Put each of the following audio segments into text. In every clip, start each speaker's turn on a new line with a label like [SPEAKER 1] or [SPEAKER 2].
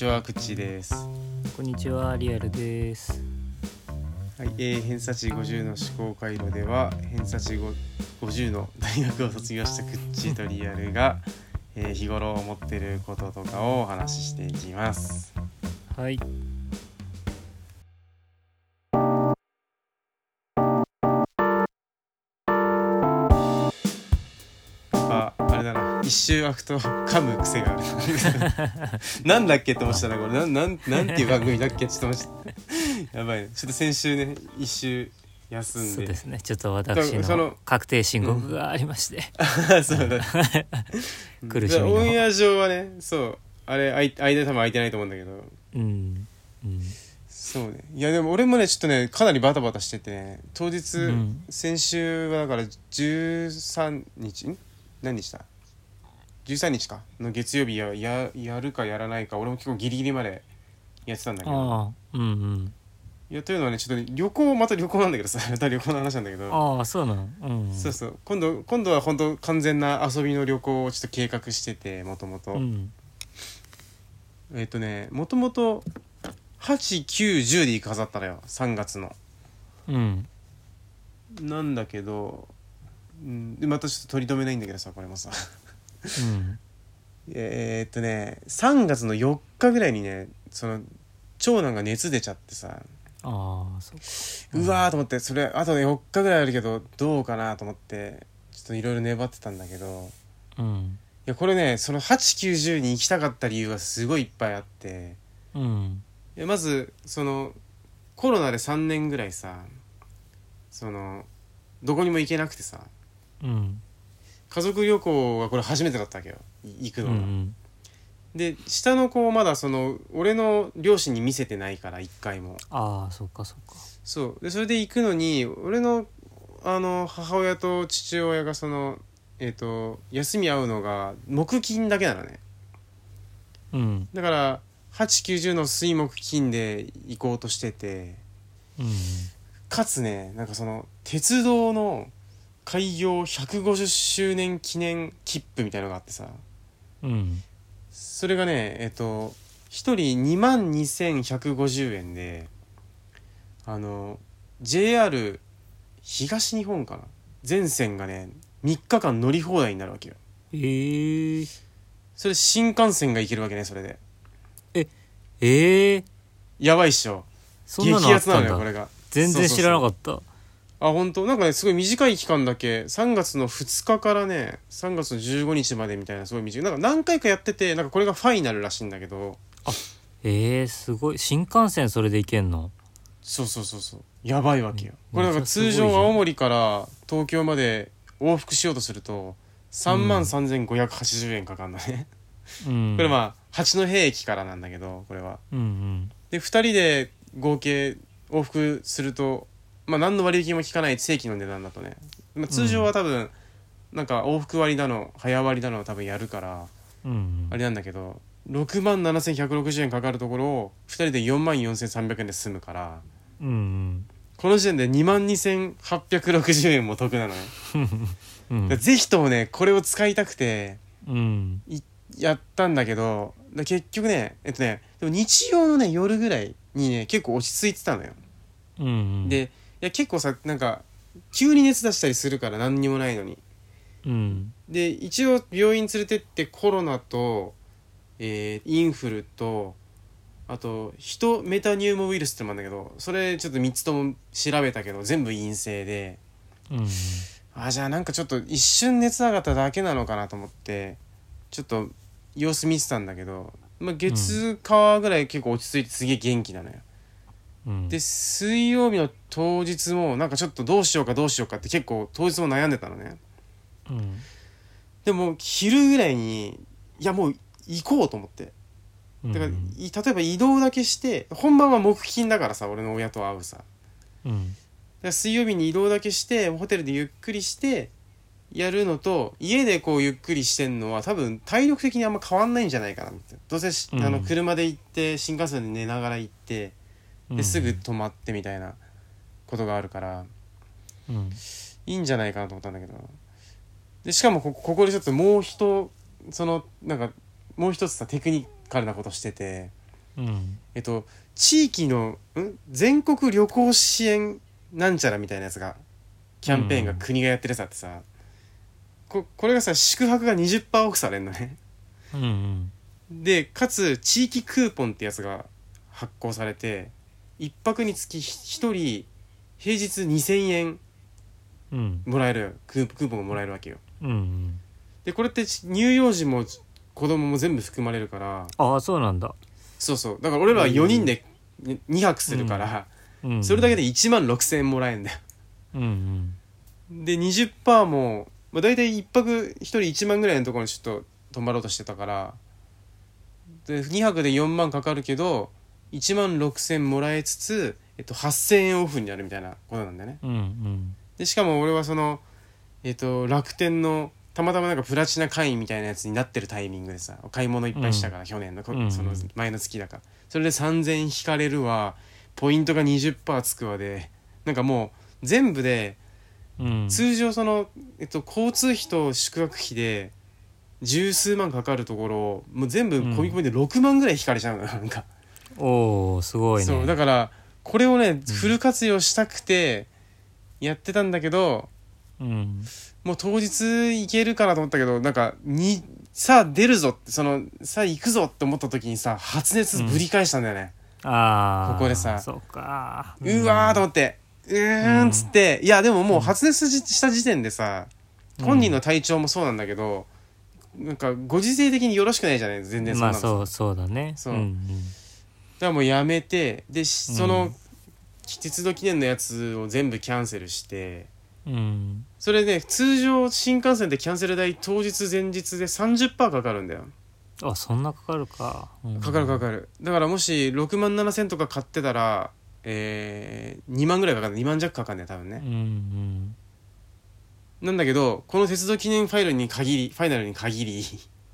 [SPEAKER 1] こんにちは、くっちーです。は
[SPEAKER 2] こんにちは、リアルです。
[SPEAKER 1] い、えー、偏差値50の思考回路では、偏差値5 50の大学を卒業したくっちーとリアルが、えー日頃思ってることとかをお話ししていきます。
[SPEAKER 2] はい。
[SPEAKER 1] 周空くと噛む癖がある。なんだっけと思ってたな、これ、なん、なん、なんていう番組だっけちょっと待って。やばいね。ちょっと先週ね、一周休んで。
[SPEAKER 2] そうですね。ちょっと私
[SPEAKER 1] その
[SPEAKER 2] の確定申告がありまして。
[SPEAKER 1] そうだ。
[SPEAKER 2] 苦しみの
[SPEAKER 1] オンエア上はね、そう、あれ、あい間多分空いてないと思うんだけど、
[SPEAKER 2] うん。うん。
[SPEAKER 1] そうね。いや、でも俺もね、ちょっとね、かなりバタバタしててね、当日、
[SPEAKER 2] うん
[SPEAKER 1] 先週はだから13日、ん？何日だ？?13 日かの月曜日やややるかやらないか、俺も結構ギリギリまでやってたんだけど。
[SPEAKER 2] ああ、うんうん。
[SPEAKER 1] いや、というのはね、ちょっとね旅行、また旅行なんだけどさ、また旅行の話なんだけど。
[SPEAKER 2] ああ、そうなの。うん。
[SPEAKER 1] そうそう今度今度は本当完全な遊びの旅行をちょっと計画しててもともと
[SPEAKER 2] うん。
[SPEAKER 1] えっ、とねもともと8910で行くはずだったのよ3月の
[SPEAKER 2] うん。
[SPEAKER 1] なんだけど、うん、でまたちょっと取り留めないんだけどさこれもさ
[SPEAKER 2] うん。
[SPEAKER 1] えっとね3月の4日ぐらいにねその長男が熱出ちゃってさ
[SPEAKER 2] ああ、そうか。
[SPEAKER 1] うわーと思ってそれあと4日ぐらいあるけどどうかなと思ってちょっといろいろ粘ってたんだけど
[SPEAKER 2] うん。
[SPEAKER 1] いやこれねその890に行きたかった理由はすごいいっぱいあって
[SPEAKER 2] うん。
[SPEAKER 1] いやまずそのコロナで3年ぐらいさそのどこにも行けなくてさ
[SPEAKER 2] うん。
[SPEAKER 1] 家族旅行がこれ初めてだったわけよい行く
[SPEAKER 2] う
[SPEAKER 1] のが、
[SPEAKER 2] ん。
[SPEAKER 1] で下の子まだその俺の両親に見せてないから一回も
[SPEAKER 2] ああ、そうか、そうか。
[SPEAKER 1] そうでそれで行くのに俺のあの母親と父親がそのえっ、と休み合うのが木金だけなのね
[SPEAKER 2] うん。
[SPEAKER 1] だから890の水木金で行こうとしてて
[SPEAKER 2] うん。
[SPEAKER 1] かつねなんかその鉄道の開業150周年記念切符みたいのがあってさ。
[SPEAKER 2] うん。
[SPEAKER 1] それがねえっと1人2万2150円であの JR 東日本かな？全線がね3日間乗り放題になるわけよ。
[SPEAKER 2] ええ。
[SPEAKER 1] それ新幹線が行けるわけねそれで。
[SPEAKER 2] ええ。
[SPEAKER 1] やばいっしょ。激アツな
[SPEAKER 2] たんだ。
[SPEAKER 1] のよこれが。
[SPEAKER 2] 全然知らなか
[SPEAKER 1] っ
[SPEAKER 2] った。
[SPEAKER 1] たあ本当？なんかねすごい短い期間だけ3月の2日からね3月の15日までみたいなすごい短い。なんか何回かやっててなんかこれがファイナルらしいんだけど。
[SPEAKER 2] ええすごい。新幹線それで行けんの？
[SPEAKER 1] そうそうそうそう。やばいわけよ。
[SPEAKER 2] うん。
[SPEAKER 1] これなんか通常青森から東京まで往復しようとすると3万3580円かかんのね、
[SPEAKER 2] うん。
[SPEAKER 1] これまあ八戸駅からなんだけどこれは。
[SPEAKER 2] うんうん。
[SPEAKER 1] で2人で合計往復するとまあ何の割引も効かない正規の値段だとね、まあ、通常は多分、なんか往復割だの早割だの多分やるから
[SPEAKER 2] うん。
[SPEAKER 1] あれなんだけど6万7160円かかるところを2人で4万4300円で済むから
[SPEAKER 2] うんうん。
[SPEAKER 1] この時点で2万2860円も得なのね、
[SPEAKER 2] うん。
[SPEAKER 1] ぜひともねこれを使いたくて
[SPEAKER 2] うん。
[SPEAKER 1] やったんだけどだ結局ねえっとねでも日曜のね夜ぐらいにね結構落ち着いてたのよ。
[SPEAKER 2] うんうん。
[SPEAKER 1] でいや結構さなんか急に熱出したりするから何にもないのに。
[SPEAKER 2] うん。
[SPEAKER 1] で一応病院連れてってコロナと、えーインフルとあとヒトメタニューモウイルスってのもあるんだけどそれちょっと3つとも調べたけど全部陰性で。
[SPEAKER 2] うん。
[SPEAKER 1] あじゃあなんかちょっと一瞬熱上がっただけなのかなと思ってちょっと様子見てたんだけど、まあ、月火ぐらい結構落ち着いてすげえ元気なのよ。
[SPEAKER 2] うん。
[SPEAKER 1] で水曜日の当日もなんかちょっとどうしようかどうしようかって結構当日も悩んでたのね。
[SPEAKER 2] うん。
[SPEAKER 1] でも昼ぐらいにいやもう行こうと思って。
[SPEAKER 2] うん。
[SPEAKER 1] だから、い例えば移動だけして本番は木金だからさ俺の親と会うさ。
[SPEAKER 2] うん。
[SPEAKER 1] ら水曜日に移動だけしてホテルでゆっくりしてやるのと家でこうゆっくりしてんのは多分体力的にあんま変わんないんじゃないかなって。どうせし、
[SPEAKER 2] うん。
[SPEAKER 1] あの車で行って新幹線で寝ながら行って
[SPEAKER 2] うん
[SPEAKER 1] ですぐ泊まってみたいなことがあるから
[SPEAKER 2] うん。
[SPEAKER 1] いいんじゃないかなと思ったんだけど。でしかもこここでちょっともう一そのなんかもう一つさテクニッ彼なことしてて
[SPEAKER 2] うん。
[SPEAKER 1] えっと地域のん？全国旅行支援なんちゃらみたいなやつがキャンペーンが
[SPEAKER 2] うん。
[SPEAKER 1] 国がやってるやつあってさここれがさ宿泊が20%オフされんのね。
[SPEAKER 2] うん。
[SPEAKER 1] でかつ地域クーポンってやつが発行されて1泊につき1人平日2000円
[SPEAKER 2] うん
[SPEAKER 1] もらえるクークーポンがもらえるわけよ。
[SPEAKER 2] うん。
[SPEAKER 1] でこれって乳幼児も子供も全部含まれるから。
[SPEAKER 2] ああそうなんだ。
[SPEAKER 1] そうそう。だから俺らは4人で2泊するから、
[SPEAKER 2] うん。
[SPEAKER 1] それだけで1万6000円もらえんだよ。
[SPEAKER 2] うんうん。
[SPEAKER 1] で20%も、まあ、大体1泊1人1万ぐらいのところにちょっと泊まろうとしてたから。で2泊で4万かかるけど1万6000もらえつつ、えっと、8000円オフになるみたいなことなんだよね。
[SPEAKER 2] うんうん。
[SPEAKER 1] でしかも俺はその、えっと、楽天のたまたまなんかプラチナ会員みたいなやつになってるタイミングでさ買い物いっぱいしたから、去年のその前の月だから。それで3000円引かれるわ。ポイントが20%つくわでなんかもう全部で
[SPEAKER 2] うん。
[SPEAKER 1] 通常その、えっと、交通費と宿泊費で十数万かかるところをもう全部込み込みで6万ぐらい引かれちゃうのよなんか、
[SPEAKER 2] おおすごいね。
[SPEAKER 1] そうだからこれをねフル活用したくてやってたんだけど、
[SPEAKER 2] うん。
[SPEAKER 1] もう当日行けるかなと思ったけどなんかにさあ出るぞってそのさあ行くぞって思った時にさ発熱ぶり返したんだよね、
[SPEAKER 2] ああ
[SPEAKER 1] ここでさ。
[SPEAKER 2] そうか。
[SPEAKER 1] うわーと思ってうーんっつって、いやでももう発熱した時点でさ、本人の体調もそうなんだけどなんかご時世的によろしくないじゃない全然そんなのさ、
[SPEAKER 2] まあそうそうだね。
[SPEAKER 1] そう。んだからもうやめてでしその、鉄道記念のやつを全部キャンセルして
[SPEAKER 2] うん、うん、
[SPEAKER 1] それで通常新幹線でキャンセル代当日前日で30%かかるんだよ。
[SPEAKER 2] あそんなかかるか、うん。
[SPEAKER 1] かかるかかる。だからもし6万7000とか買ってたらえー、2万ぐらいかかる2万弱かかるんだよ多分ね。
[SPEAKER 2] うんうん。
[SPEAKER 1] なんだけどこの鉄道記念ファイルに限りファイナルに限り。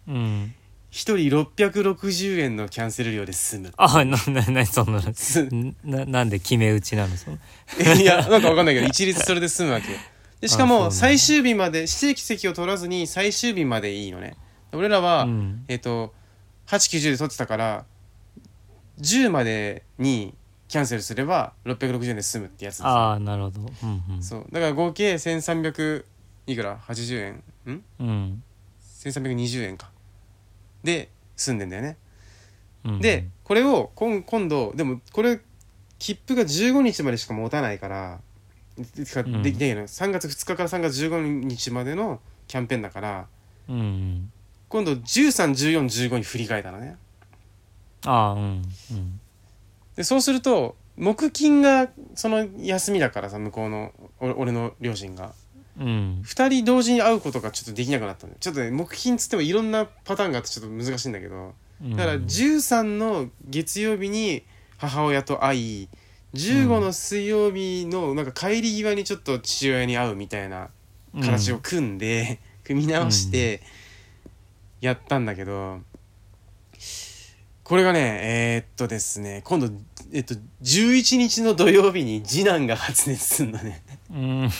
[SPEAKER 2] うん
[SPEAKER 1] 1人660円のキャンセル料で済む。
[SPEAKER 2] あなな なそんな
[SPEAKER 1] す
[SPEAKER 2] ななんで決め打ちなの？その。
[SPEAKER 1] いやなんかわかんないけど一律それで済むわけよ。でしかも最終日まで指定席を取らずに最終日までいいのね。俺らは、
[SPEAKER 2] うん。
[SPEAKER 1] えっ、と890で取ってたから10までにキャンセルすれば660円で済むってやつ
[SPEAKER 2] ああなるほど。うんうん。
[SPEAKER 1] そう。だから合計1300いくら？80円？ん？
[SPEAKER 2] うん。
[SPEAKER 1] 1320円かで済んでんだよね、
[SPEAKER 2] うん
[SPEAKER 1] でこれを今今度でもこれ切符が15日までしか持たないからできないの3月2日から3月15日までのキャンペーンだから
[SPEAKER 2] うんうん。
[SPEAKER 1] 今度131415に振り替えたのね。
[SPEAKER 2] ああうんうん。
[SPEAKER 1] でそうすると木金がその休みだからさ向こうの俺俺の両親が
[SPEAKER 2] うん。
[SPEAKER 1] 2人同時に会うことがちょっとできなくなったんだよ。ちょっとね木金つってもいろんなパターンがあってちょっと難しいんだけど。
[SPEAKER 2] うん。
[SPEAKER 1] だから13の月曜日に母親と会い15の水曜日のなんか帰り際にちょっと父親に会うみたいな形を組んで、組み直してやったんだけど。これがねえーっとですね今度えっと11日の土曜日に次男が発熱すんのね。
[SPEAKER 2] うんうん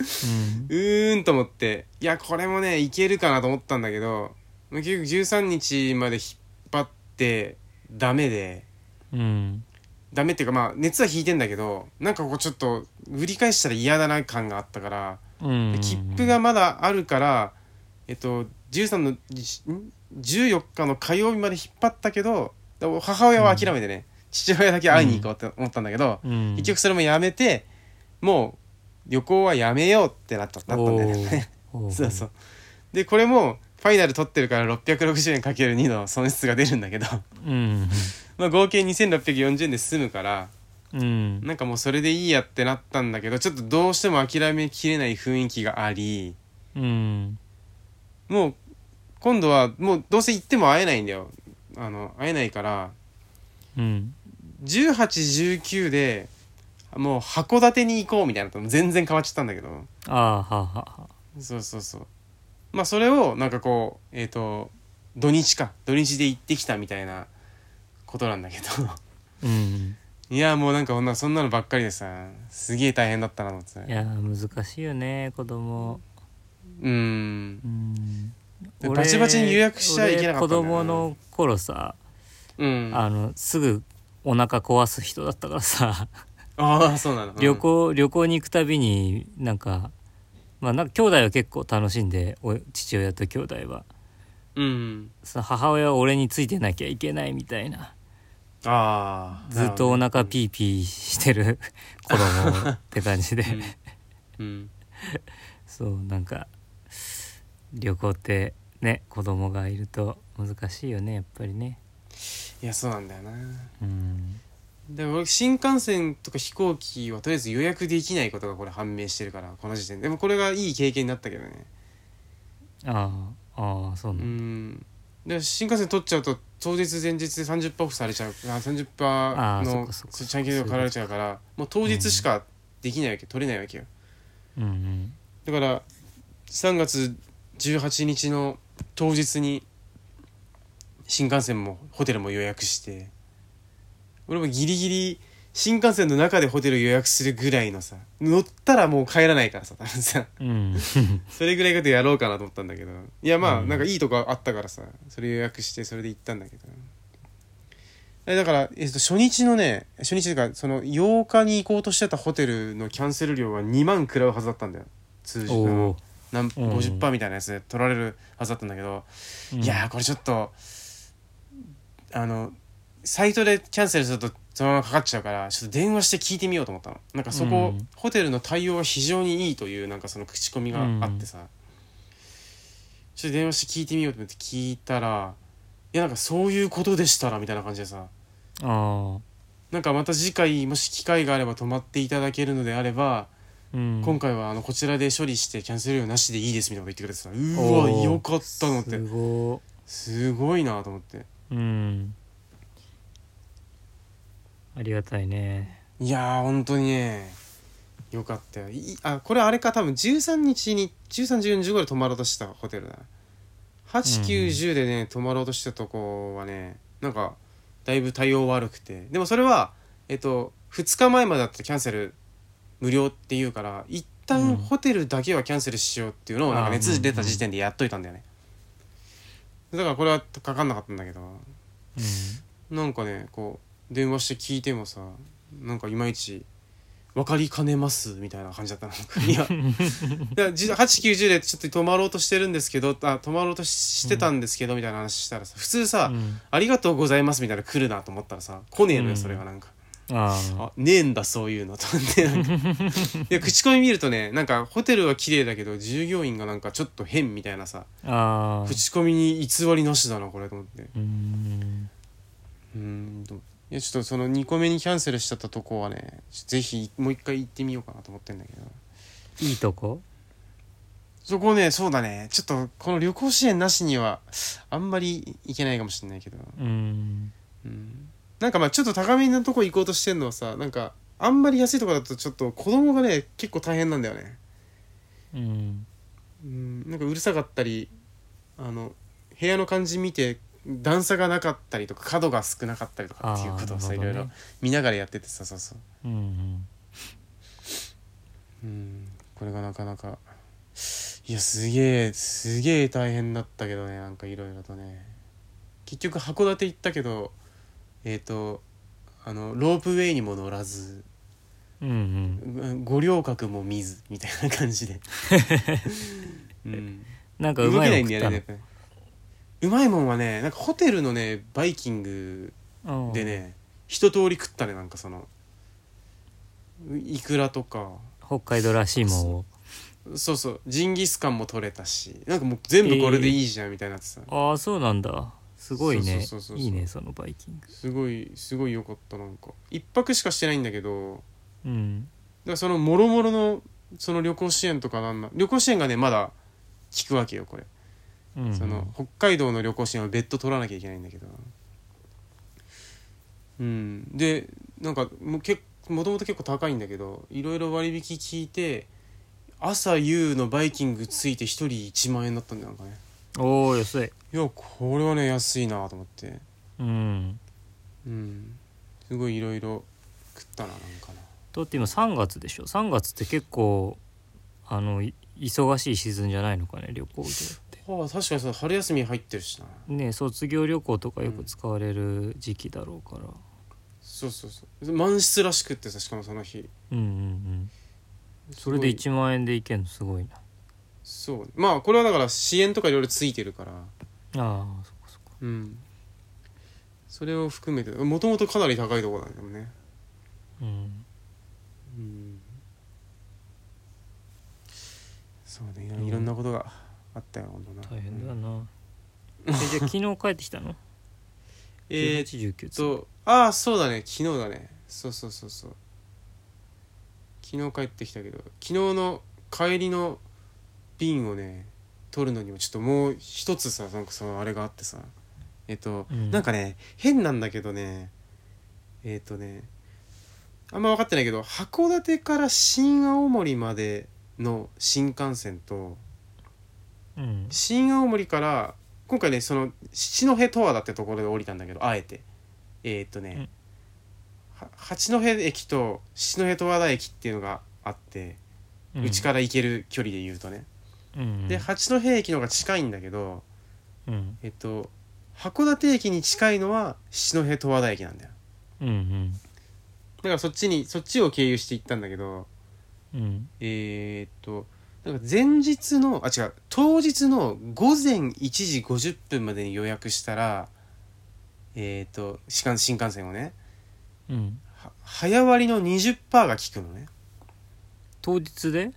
[SPEAKER 1] うーんと思って。いやこれもねいけるかなと思ったんだけど結局13日まで引っ張ってダメで。
[SPEAKER 2] うん。
[SPEAKER 1] ダメっていうかまあ熱は引いてんだけどなんかこうちょっと売り返したら嫌だな感があったから
[SPEAKER 2] うん。
[SPEAKER 1] 切符がまだあるからえっと13のじん？14日の火曜日まで引っ張ったけど母親は諦めてね、父親だけ会いに行こうって思ったんだけど、
[SPEAKER 2] うん。
[SPEAKER 1] 結局それもやめてもう旅行はやめようってなったなったんだよね。そうそう。でこれもファイナル取ってるから660円かける2の損失が出るんだけど。
[SPEAKER 2] うん。
[SPEAKER 1] まあ合計2640円で済むから
[SPEAKER 2] うん。
[SPEAKER 1] なんかもうそれでいいやってなったんだけどちょっとどうしても諦めきれない雰囲気があり
[SPEAKER 2] うん。
[SPEAKER 1] もう今度はもうどうせ行っても会えないんだよ。あの会えないから
[SPEAKER 2] うん。
[SPEAKER 1] 1819でもう函館に行こうみたいなのと全然変わっちゃったんだけど。
[SPEAKER 2] ああはあはあはあ
[SPEAKER 1] そうそうそう。まあそれをなんかこうえっ、と土日か。土日で行ってきたみたいなことなんだけど。
[SPEAKER 2] うん
[SPEAKER 1] いやもうなんかそんなそんなのばっかりでさすげえ大変だったなと思って。
[SPEAKER 2] いや難しいよね子供。
[SPEAKER 1] うん。
[SPEAKER 2] うん。
[SPEAKER 1] でバチバチに予約しちゃいけなかった
[SPEAKER 2] 子供の頃さ
[SPEAKER 1] うん。あ
[SPEAKER 2] あのすぐお腹壊す人だったからさ
[SPEAKER 1] あそうなの、うん。
[SPEAKER 2] 旅行旅行に行くたびになんかまあなんか兄弟は結構楽しんでお父親と兄弟は。
[SPEAKER 1] うん
[SPEAKER 2] その母親は俺についてなきゃいけないみたいな。
[SPEAKER 1] ああ
[SPEAKER 2] ずっとお腹ピーピーしてる子供って感じで。
[SPEAKER 1] うん、うん、
[SPEAKER 2] そうなんか旅行ってね子供がいると難しいよねやっぱりね。
[SPEAKER 1] いやそうなんだよな。
[SPEAKER 2] うん
[SPEAKER 1] でも俺新幹線とか飛行機はとりあえず予約できないことがこれ判明してるからこの時点で。でもこれがいい経験になったけどね。
[SPEAKER 2] ああああそう
[SPEAKER 1] う
[SPEAKER 2] なん
[SPEAKER 1] ん。で新幹線取っちゃうと当日前日で30%オフされちゃう。あ30%
[SPEAKER 2] あーそっ
[SPEAKER 1] のチャンキ料買われちゃうからもう当日しかできないわけ、取れないわけよ。
[SPEAKER 2] うんうん。
[SPEAKER 1] だから3月18日の当日に新幹線もホテルも予約して俺もギリギリ新幹線の中でホテル予約するぐらいのさ乗ったらもう帰らないからさ多分さ。
[SPEAKER 2] うん。
[SPEAKER 1] それぐらいことやろうかなと思ったんだけど。いやまあ、
[SPEAKER 2] うん。
[SPEAKER 1] なんかいいとこあったからさそれ予約してそれで行ったんだけど。えだから、えっと、初日のね初日というかその8日に行こうとしてたホテルのキャンセル料が2万食らうはずだったんだよ。通常
[SPEAKER 2] お
[SPEAKER 1] の
[SPEAKER 2] お
[SPEAKER 1] 何
[SPEAKER 2] うん。
[SPEAKER 1] 50%みたいなやつで取られるはずだったんだけど、いやーこれちょっとあのサイトでキャンセルするとそのままかかっちゃうからちょっと電話して聞いてみようと思ったの。なんかそこ、
[SPEAKER 2] うん。
[SPEAKER 1] ホテルの対応は非常にいいというなんかその口コミがあってさ、ちょっと電話して聞いてみようと思って聞いたらいやなんかそういうことでしたらみたいな感じでさ。
[SPEAKER 2] ああ。
[SPEAKER 1] なんかまた次回もし機会があれば泊まっていただけるのであれば、
[SPEAKER 2] うん。
[SPEAKER 1] 今回はあのこちらで処理してキャンセル料なしでいいですみたいなこと言ってくれてさうわよかったと思って。
[SPEAKER 2] すご
[SPEAKER 1] すごいなと思って。
[SPEAKER 2] うんありがたいね。
[SPEAKER 1] いやー本当にねよかったよ。いあこれあれか多分13日に131415で泊まろうとしたホテルだ8910でね泊まろうとしたとこはねなんかだいぶ対応悪くて。でもそれはえっと2日前までだったらキャンセル無料っていうから一
[SPEAKER 2] うん
[SPEAKER 1] 旦ホテルだけはキャンセルしようっていうのをなんか熱出た時点でやっといたんだよね。だからこれはかかんなかったんだけど。
[SPEAKER 2] うん。
[SPEAKER 1] なんかねこう電話して聞いてもさなんかいまいち分かりかねますみたいな感じだったの。いや いやじ890でちょっと泊まろうとしてるんですけどあ泊まろうとししてたんですけどみたいな話したらさ普通さ、
[SPEAKER 2] うん。
[SPEAKER 1] ありがとうございます」みたいなの来るなと思ったらさ来ねえの
[SPEAKER 2] うん。
[SPEAKER 1] よそれがなんか、
[SPEAKER 2] あ
[SPEAKER 1] あねえんだそういうのと思ってなんか。いや口コミ見るとねなんかホテルは綺麗だけど従業員がなんかちょっと変みたいなさ口コミに偽りなしだなこれと思って。
[SPEAKER 2] うん。
[SPEAKER 1] うーんといやちょっとその2個目にキャンセルしちゃったとこはねぜひもう一回行ってみようかなと思ってんだけど。
[SPEAKER 2] いいとこ？
[SPEAKER 1] そこねそうだね。ちょっとこの旅行支援なしにはあんまり行けないかもしれないけど、
[SPEAKER 2] うん。
[SPEAKER 1] うん、なんかまあちょっと高めのとこ行こうとしてんのはさなんかあんまり安いとこだとちょっと子供がね結構大変なんだよね。
[SPEAKER 2] うん。
[SPEAKER 1] うん。なんかうるさかったりあの部屋の感じ見て段差がなかったりとか角が少なかったりとかっていうことをさ、いろいろ見ながらやっててさそうそう。
[SPEAKER 2] うんうん
[SPEAKER 1] うん。これがなかなかいやすげえすげえ大変だったけどねなんかいろいろとね。結局函館行ったけどえっ、とあのロープウェイにも乗らず
[SPEAKER 2] うんうん。
[SPEAKER 1] うん五稜郭も見ずみたいな感じで、うん、
[SPEAKER 2] なんかうま
[SPEAKER 1] いいんうまいもんはねなんかホテルのねバイキング
[SPEAKER 2] の
[SPEAKER 1] でね一通り食ったねなんかその。イクラとか。
[SPEAKER 2] 北海道らしいもんを。
[SPEAKER 1] そうそう。ジンギスカンも取れたし。なんかもう全部これでいいじゃんみたいになってさ、
[SPEAKER 2] ああそうなんだ。すごいね。いいねそのバイキング。
[SPEAKER 1] すごいすごい良かったなんか。一泊しかしてないんだけど。だか
[SPEAKER 2] うん
[SPEAKER 1] らそのもろもろのその旅行支援とかなんな旅行支援がねまだ効くわけよこれ、
[SPEAKER 2] うん
[SPEAKER 1] その北海道の旅行支援は別途取らなきゃいけないんだけど。うん。でなんかもうけもともと結構高いんだけどいろいろ割引聞いて朝夕のバイキングついて1人1万円だったんだよなんかね。
[SPEAKER 2] おお安い。
[SPEAKER 1] いやこれはね安いなと思って。
[SPEAKER 2] うん。
[SPEAKER 1] うん。すごいいろいろ食ったななんかな
[SPEAKER 2] だって今3月でしょ？3月って結構あのい忙しいシーズンじゃないのかね旅行業って
[SPEAKER 1] はあ確かにそう春休み入ってるしな。
[SPEAKER 2] ね卒業旅行とかよく使われる時期だろうから。
[SPEAKER 1] そうそうそう。満室らしくってさしかもその日。
[SPEAKER 2] うんうんうん。それで
[SPEAKER 1] すごい
[SPEAKER 2] 1万円でいけんの？すごいな。
[SPEAKER 1] そう。まあこれはだから支援とかいろいろついてるから。
[SPEAKER 2] ああそっかそっか。
[SPEAKER 1] うん。それを含めてもともとかなり高いところなんだよね。
[SPEAKER 2] うん。
[SPEAKER 1] うん。そうねいろいろんなことがあったよ本当な。
[SPEAKER 2] 大変だ
[SPEAKER 1] うん。
[SPEAKER 2] な、えじゃあ昨日帰ってきたの？
[SPEAKER 1] えー、っ
[SPEAKER 2] 1819つ
[SPEAKER 1] とああそうだね。昨日だね。そうそうそうそう。昨日帰ってきたけど昨日の帰りの便をね取るのにもちょっともう一つさなんかそのあれがあってさ。えっと、
[SPEAKER 2] うん。
[SPEAKER 1] なんかね変なんだけどね。えっとねあんま分かってないけど函館から新青森までの新幹線と
[SPEAKER 2] うん
[SPEAKER 1] 新青森から今回ねその七戸十和田ってところで降りたんだけどあえて。えーっとね、は八戸駅と七戸十和田駅っていうのがあってうち、から行ける距離で言うとね、
[SPEAKER 2] うんうん、
[SPEAKER 1] で八戸駅の方が近いんだけど
[SPEAKER 2] うん。
[SPEAKER 1] えっと函館駅に近いのは七戸十和田駅なんだよ。
[SPEAKER 2] うんうん。
[SPEAKER 1] だからそっちにそっちを経由して行ったんだけど
[SPEAKER 2] うん。
[SPEAKER 1] えーっとなんか前日のあ違う当日の午前1時50分までに予約したらえーっと新幹新幹線をね
[SPEAKER 2] うん。
[SPEAKER 1] は早割りの20%が効くのね。
[SPEAKER 2] 当日で？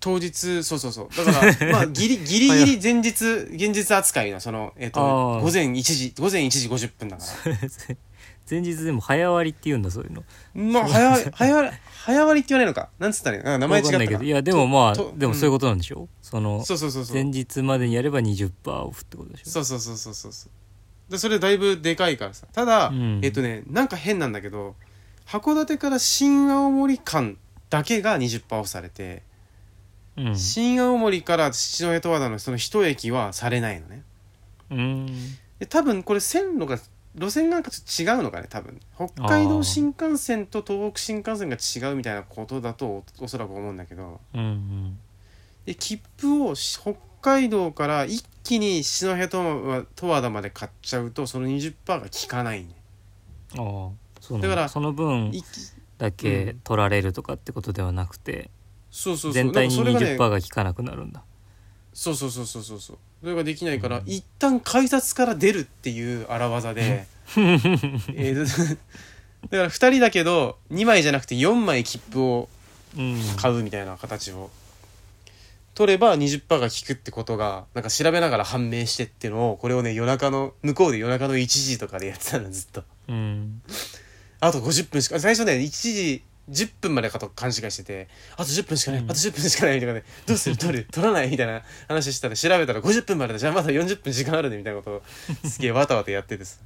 [SPEAKER 1] 当日そうそうそう。だから まあギリギリギリ前日現実扱いのそのえーっ
[SPEAKER 2] ー。
[SPEAKER 1] 午前1時午前1時50分だか
[SPEAKER 2] 前日でも早割りって言うんだそういうの。
[SPEAKER 1] らまあ早割り早割り早割りって言わないのか。なんつったらいいの？名前違ったか
[SPEAKER 2] どいやでもまあ
[SPEAKER 1] と
[SPEAKER 2] でもそういうことなんでしょ、その
[SPEAKER 1] そうそうそうそう。
[SPEAKER 2] 前日までにやれば20%オフってことでしょ？
[SPEAKER 1] そうそうそうそうそう。そうでそれだいぶでかいからさ。ただ、
[SPEAKER 2] うん。
[SPEAKER 1] えっとねなんか変なんだけど函館から新青森間だけが20%オフされて、
[SPEAKER 2] うん。
[SPEAKER 1] 新青森から七戸十和田のその一駅はされないのね。
[SPEAKER 2] うん。
[SPEAKER 1] で多分これ線路が路線がなんかちょっと違うのかね多分。北海道新幹線と東北新幹線が違うみたいなことだとおおそらく思うんだけど。
[SPEAKER 2] うんうん。
[SPEAKER 1] で切符をし北海道から一気に七戸十和田まで買っちゃうとその20%が効かないね。
[SPEAKER 2] ああ
[SPEAKER 1] だ。から
[SPEAKER 2] その分だけ取られるとかってことではなくて、
[SPEAKER 1] そうそうそう。
[SPEAKER 2] 全体に
[SPEAKER 1] なんかそれがね
[SPEAKER 2] 20%が効かなくなるんだ、
[SPEAKER 1] そうそうそうそうそうそうそれができないから、
[SPEAKER 2] うん。
[SPEAKER 1] 一旦改札から出るっていう荒技でえーとだから2人だけど2枚じゃなくて4枚切符を
[SPEAKER 2] うん。
[SPEAKER 1] 買うみたいな形を。取れば20%が効くってことがなんか調べながら判明してっていうのをこれをね夜中の向こうで夜中の1時とかでやってたのずっと。
[SPEAKER 2] うん。
[SPEAKER 1] あと50分しか最初ね1時10分までかと勘違いしててあと10分しかない、
[SPEAKER 2] うん。
[SPEAKER 1] あと10分しかないみたいな。ねどうする？取る？取らない？みたいな話したら調べたら50分までだ。じゃあまだ40分時間あるねみたいなことを すげえわたわたやっててさ。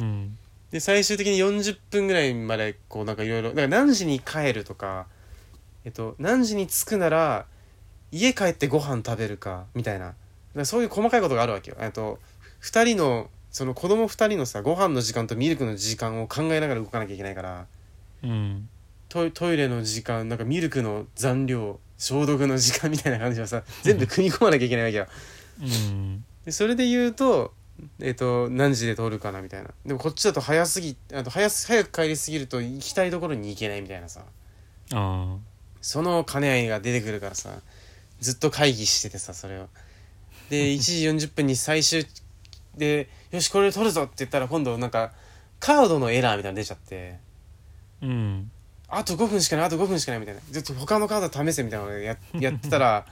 [SPEAKER 2] うん。
[SPEAKER 1] で最終的に40分ぐらいまでこうなんかいろいろだから何時に帰るとかえっと何時に着くなら家帰ってご飯食べるかみたいな。そういう細かいことがあるわけよ。えっと2人のその子供2人のさご飯の時間とミルクの時間を考えながら動かなきゃいけないから。
[SPEAKER 2] うん
[SPEAKER 1] トイトイレの時間なんかミルクの残量消毒の時間みたいな感じをさ 全部組み込まなきゃいけないわけよ。
[SPEAKER 2] うん。
[SPEAKER 1] でそれで言うとえっ、と何時で通るかなみたいな。でもこっちだと早すぎあと早す早く帰りすぎると行きたいところに行けないみたいなさ。
[SPEAKER 2] あ
[SPEAKER 1] その兼ね合いが出てくるからさずっと会議しててさそれを。で 1時40分に最終で「よしこれ取るぞ」って言ったら今度なんかカードのエラーみたいなの出ちゃって。
[SPEAKER 2] あうん
[SPEAKER 1] あと5分しかないあと5分しかないみたいな。ちょっと他のカード試せみたいなのや やってたら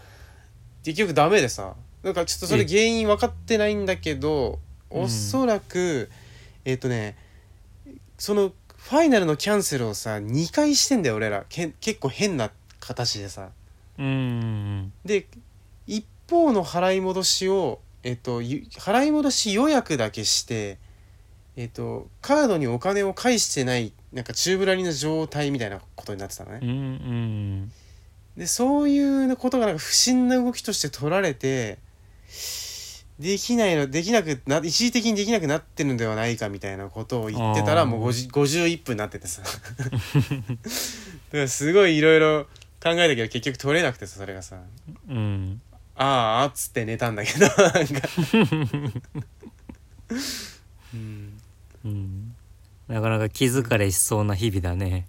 [SPEAKER 1] 結局ダメでさ。なんかちょっとそれ原因分かってないんだけど
[SPEAKER 2] うん。
[SPEAKER 1] おそらく、えっ、とねそのファイナルのキャンセルをさ2回してんだよ俺ら。け結構変な形でさ。
[SPEAKER 2] うん。
[SPEAKER 1] で一方の払い戻しをえっ、とゆ払い戻し予約だけしてえっ、とカードにお金を返してないなんか宙ぶらりの状態みたいなことになってたのね。
[SPEAKER 2] うんうん。
[SPEAKER 1] でそういうことがなんか不審な動きとして取られてできないのできなくな一時的にできなくなってるのではないかみたいなことを言ってたらもう50 51分になっててさ。だからすごいいろいろ考えたけど結局取れなくてさそれがさ。
[SPEAKER 2] うん。
[SPEAKER 1] ああっつって寝たんだけどなんか。うん。
[SPEAKER 2] うんなかなか気疲れしそうな日々だね。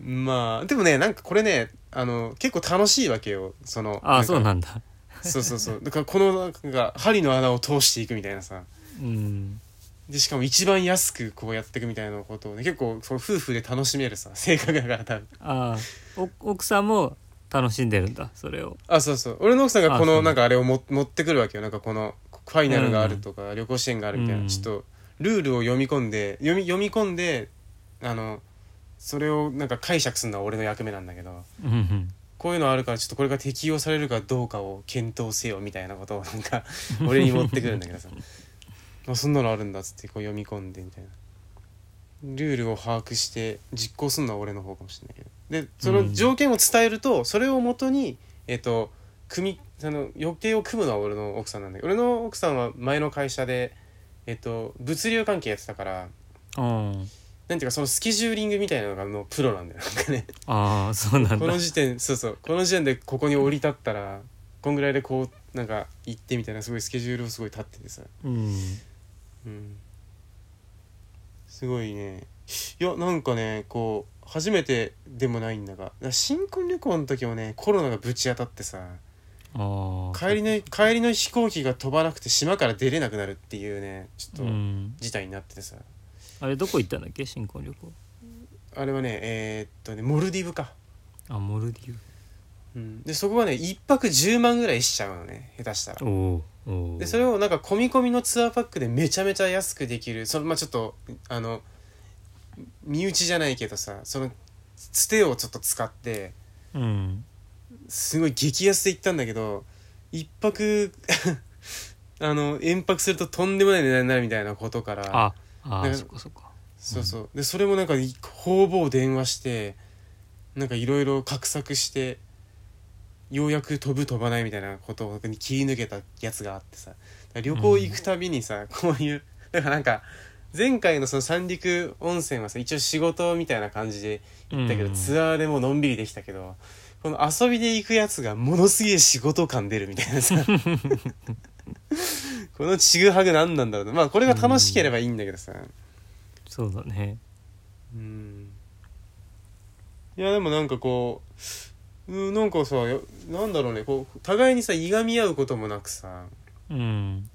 [SPEAKER 1] まあでもねなんかこれねあの結構楽しいわけよ。その
[SPEAKER 2] ああそうなんだ。
[SPEAKER 1] そうそうそう。だからこのなんか針の穴を通していくみたいなさ。
[SPEAKER 2] うん。
[SPEAKER 1] でしかも一番安くこうやっていくみたいなことをね結構そう夫婦で楽しめるさ性格だ。から多分
[SPEAKER 2] ああお奥さんも楽しんでるんだそれを。
[SPEAKER 1] あそうそう。俺の奥さんがこのなんかあれをも持ってくるわけよ。なんかこのファイナルがあるとか、旅行支援があるみたいな、
[SPEAKER 2] うん。
[SPEAKER 1] ちょっとルールを読み込んで読み読み込んであのそれをなんか解釈するのは俺の役目なんだけど
[SPEAKER 2] うんうん。
[SPEAKER 1] こういうのあるからちょっとこれが適用されるかどうかを検討せよみたいなことをなんか 俺に持ってくるんだけどさ。あそんなのあるんだっつってこう読み込んでみたいなルールを把握して実行するのは俺の方かもしれないけど。でその条件を伝えると、それをもとにえっ、と組みその予定を組むのは俺の奥さんなんだけど俺の奥さんは前の会社でえっ、と物流関係やってたから
[SPEAKER 2] うん
[SPEAKER 1] なんていうかそのスケジューリングみたいなのがのプロなんだよなんかね。
[SPEAKER 2] ああそうなんだ。
[SPEAKER 1] この時点そうそう。この時点でここに降り立ったらこんぐらいでこうなんか行ってみたいなすごいスケジュールをすごい立っててさ。
[SPEAKER 2] うん。
[SPEAKER 1] うん。すごいね。いやなんかねこう初めてでもないんだが新婚旅行の時もねコロナがぶち当たってさ帰りの帰りの飛行機が飛ばなくて島から出れなくなるっていうねちょっと
[SPEAKER 2] うん。
[SPEAKER 1] 事態になっててさ、
[SPEAKER 2] あれどこ行ったんだっけ？新婚旅行。
[SPEAKER 1] あれはねえーっとねモルディブか、
[SPEAKER 2] あモルディ
[SPEAKER 1] うん、でそこはね1泊10万ぐらいしちゃうのね下手したら。でそれをなんか込み込みのツアーパックでめちゃめちゃ安くできるそのまあちょっとあの身内じゃないけどさそのつてをちょっと使って
[SPEAKER 2] うん
[SPEAKER 1] すごい激安で行ったんだけど一泊 あの延泊するととんでもない値段になるみたいなことから。
[SPEAKER 2] ああそっかそっか。
[SPEAKER 1] そうそう。でそれもなんか方々電話してなんかいろいろ画策してようやく飛ぶ飛ばないみたいなことを切り抜けたやつがあってさ。旅行行くたびにさ、こういうだからなんか前回のその三陸温泉はさ一応仕事みたいな感じで行ったけど、
[SPEAKER 2] うん。
[SPEAKER 1] ツアーでものんびりできたけどこの遊びで行くやつがものすげえ仕事感出るみたいなさ。このちぐはぐ何なんだろうな。まあこれが楽しければいいんだけどさ、
[SPEAKER 2] そうだね。
[SPEAKER 1] うん。いやでもなんかこううんなんかさやなんだろうね。こう互いにさいがみ合うこともなくさ、
[SPEAKER 2] うん。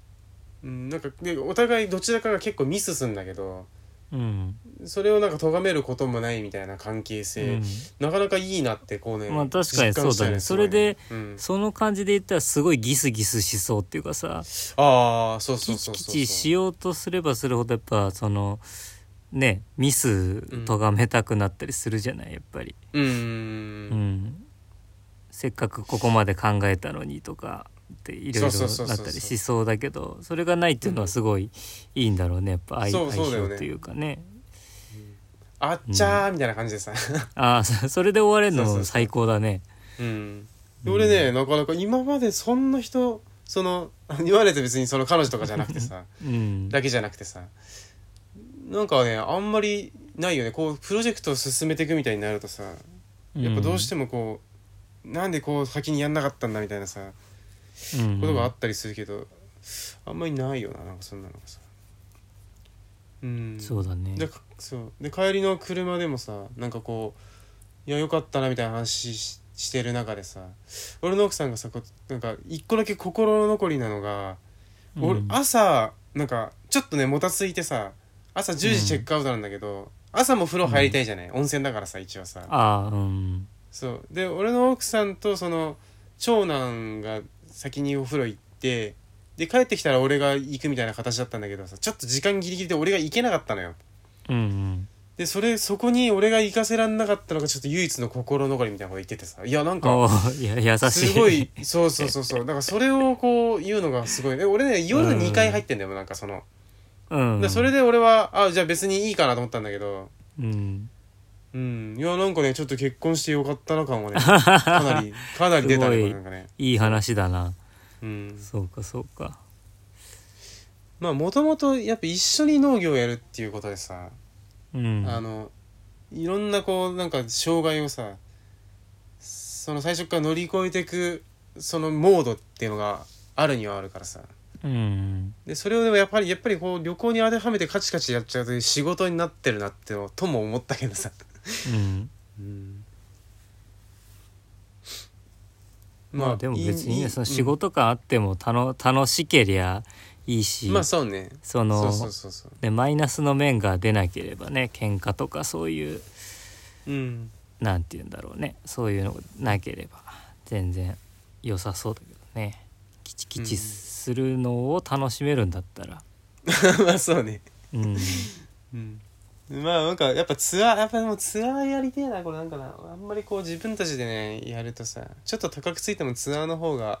[SPEAKER 1] うん、なんかでお互いどちらかが結構ミスすんだけど。
[SPEAKER 2] うん、
[SPEAKER 1] それをなんか咎めることもないみたいな関係性、なかなかいいなってこうね
[SPEAKER 2] まあ確かにそうだね。
[SPEAKER 1] 実感したよ
[SPEAKER 2] それで、うん、その感じで言ったらすごいギスギスしそうっていうかさ。
[SPEAKER 1] うん、ああそうそう
[SPEAKER 2] キチ
[SPEAKER 1] そうそう。
[SPEAKER 2] キチしようとすればするほどやっぱそのねミス咎めたくなったりするじゃないやっぱり、
[SPEAKER 1] うん。
[SPEAKER 2] うん。せっかくここまで考えたのにとかっていろいろなったりしそうだけどそれがないっていうのはすごいいいんだろうね。やっぱ愛
[SPEAKER 1] そうそうだよね。
[SPEAKER 2] 愛情というかね
[SPEAKER 1] あっちゃーみたいな感じでさ、
[SPEAKER 2] ああそそれで終われるの最高だね。
[SPEAKER 1] うん、で俺ね、なかなか今までそんな人その言われて別にその彼女とかじゃなくてさ
[SPEAKER 2] うん。
[SPEAKER 1] だけじゃなくてさなんかねあんまりないよね。こうプロジェクトを進めていくみたいになるとさやっぱどうしてもこう、なんでこう先にやんなかったんだみたいなさ
[SPEAKER 2] うん。
[SPEAKER 1] ことがあったりするけど、あんまりないよななんかそんなのがさうん。
[SPEAKER 2] そうだね。
[SPEAKER 1] でかそう。で帰りの車でもさなんかこういやよかったなみたいな話ししてる中でさ俺の奥さんがさこうなんか一個だけ心残りなのが、俺
[SPEAKER 2] うん。
[SPEAKER 1] 朝なんかちょっとねもたついてさ朝10時チェックアウトなんだけど、朝も風呂入りたいじゃない、温泉だからさ一応さ。
[SPEAKER 2] ああうん。
[SPEAKER 1] そう。で俺の奥さんとその長男が先にお風呂行ってで帰ってきたら俺が行くみたいな形だったんだけどさちょっと時間ギリギリで俺が行けなかったのよ。
[SPEAKER 2] うんうん。
[SPEAKER 1] でそれそこに俺が行かせらんなかったのがちょっと唯一の心残りみたいなこと言っててさ。いやなんか
[SPEAKER 2] おーいや優しい。
[SPEAKER 1] すごいそうそうそうそう。だからそれをこう言うのがすごい。え俺ね夜2回入ってんだよなんかその。
[SPEAKER 2] うん。
[SPEAKER 1] でそれで俺はあじゃあ別にいいかなと思ったんだけど。
[SPEAKER 2] うん。
[SPEAKER 1] うん。いやなんかねちょっと結婚してよかったな感はね。かなりかなり出たねなんかね。
[SPEAKER 2] いい話だな
[SPEAKER 1] うん。
[SPEAKER 2] そうかそうか。
[SPEAKER 1] まあもともとやっぱ一緒に農業をやるっていうことでさ、
[SPEAKER 2] うん。
[SPEAKER 1] あのいろんなこうなんか障害をさその最初から乗り越えていくそのモードっていうのがあるにはあるからさ。
[SPEAKER 2] うん。
[SPEAKER 1] でそれをでもやっぱりやっぱりこう旅行に当てはめてカチカチやっちゃうと仕事になってるなってのとも思ったけどさ、
[SPEAKER 2] うん。
[SPEAKER 1] うん、
[SPEAKER 2] まあでも別にねその仕事感あってもたの楽しけりゃいいし、
[SPEAKER 1] うんまあそうね
[SPEAKER 2] その
[SPEAKER 1] そうそうそうそう。
[SPEAKER 2] ねマイナスの面が出なければね喧嘩とかそういう
[SPEAKER 1] うん。
[SPEAKER 2] なんて言うんだろうね。そういうのなければ全然良さそうだけどね。キチキチするのを楽しめるんだったら。
[SPEAKER 1] まあそうね。
[SPEAKER 2] うん。
[SPEAKER 1] うんまあなんかやっぱツアーやっぱでもツアーやりてえなこれなんかな。あんまりこう自分たちでねやるとさちょっと高くついてもツアーの方が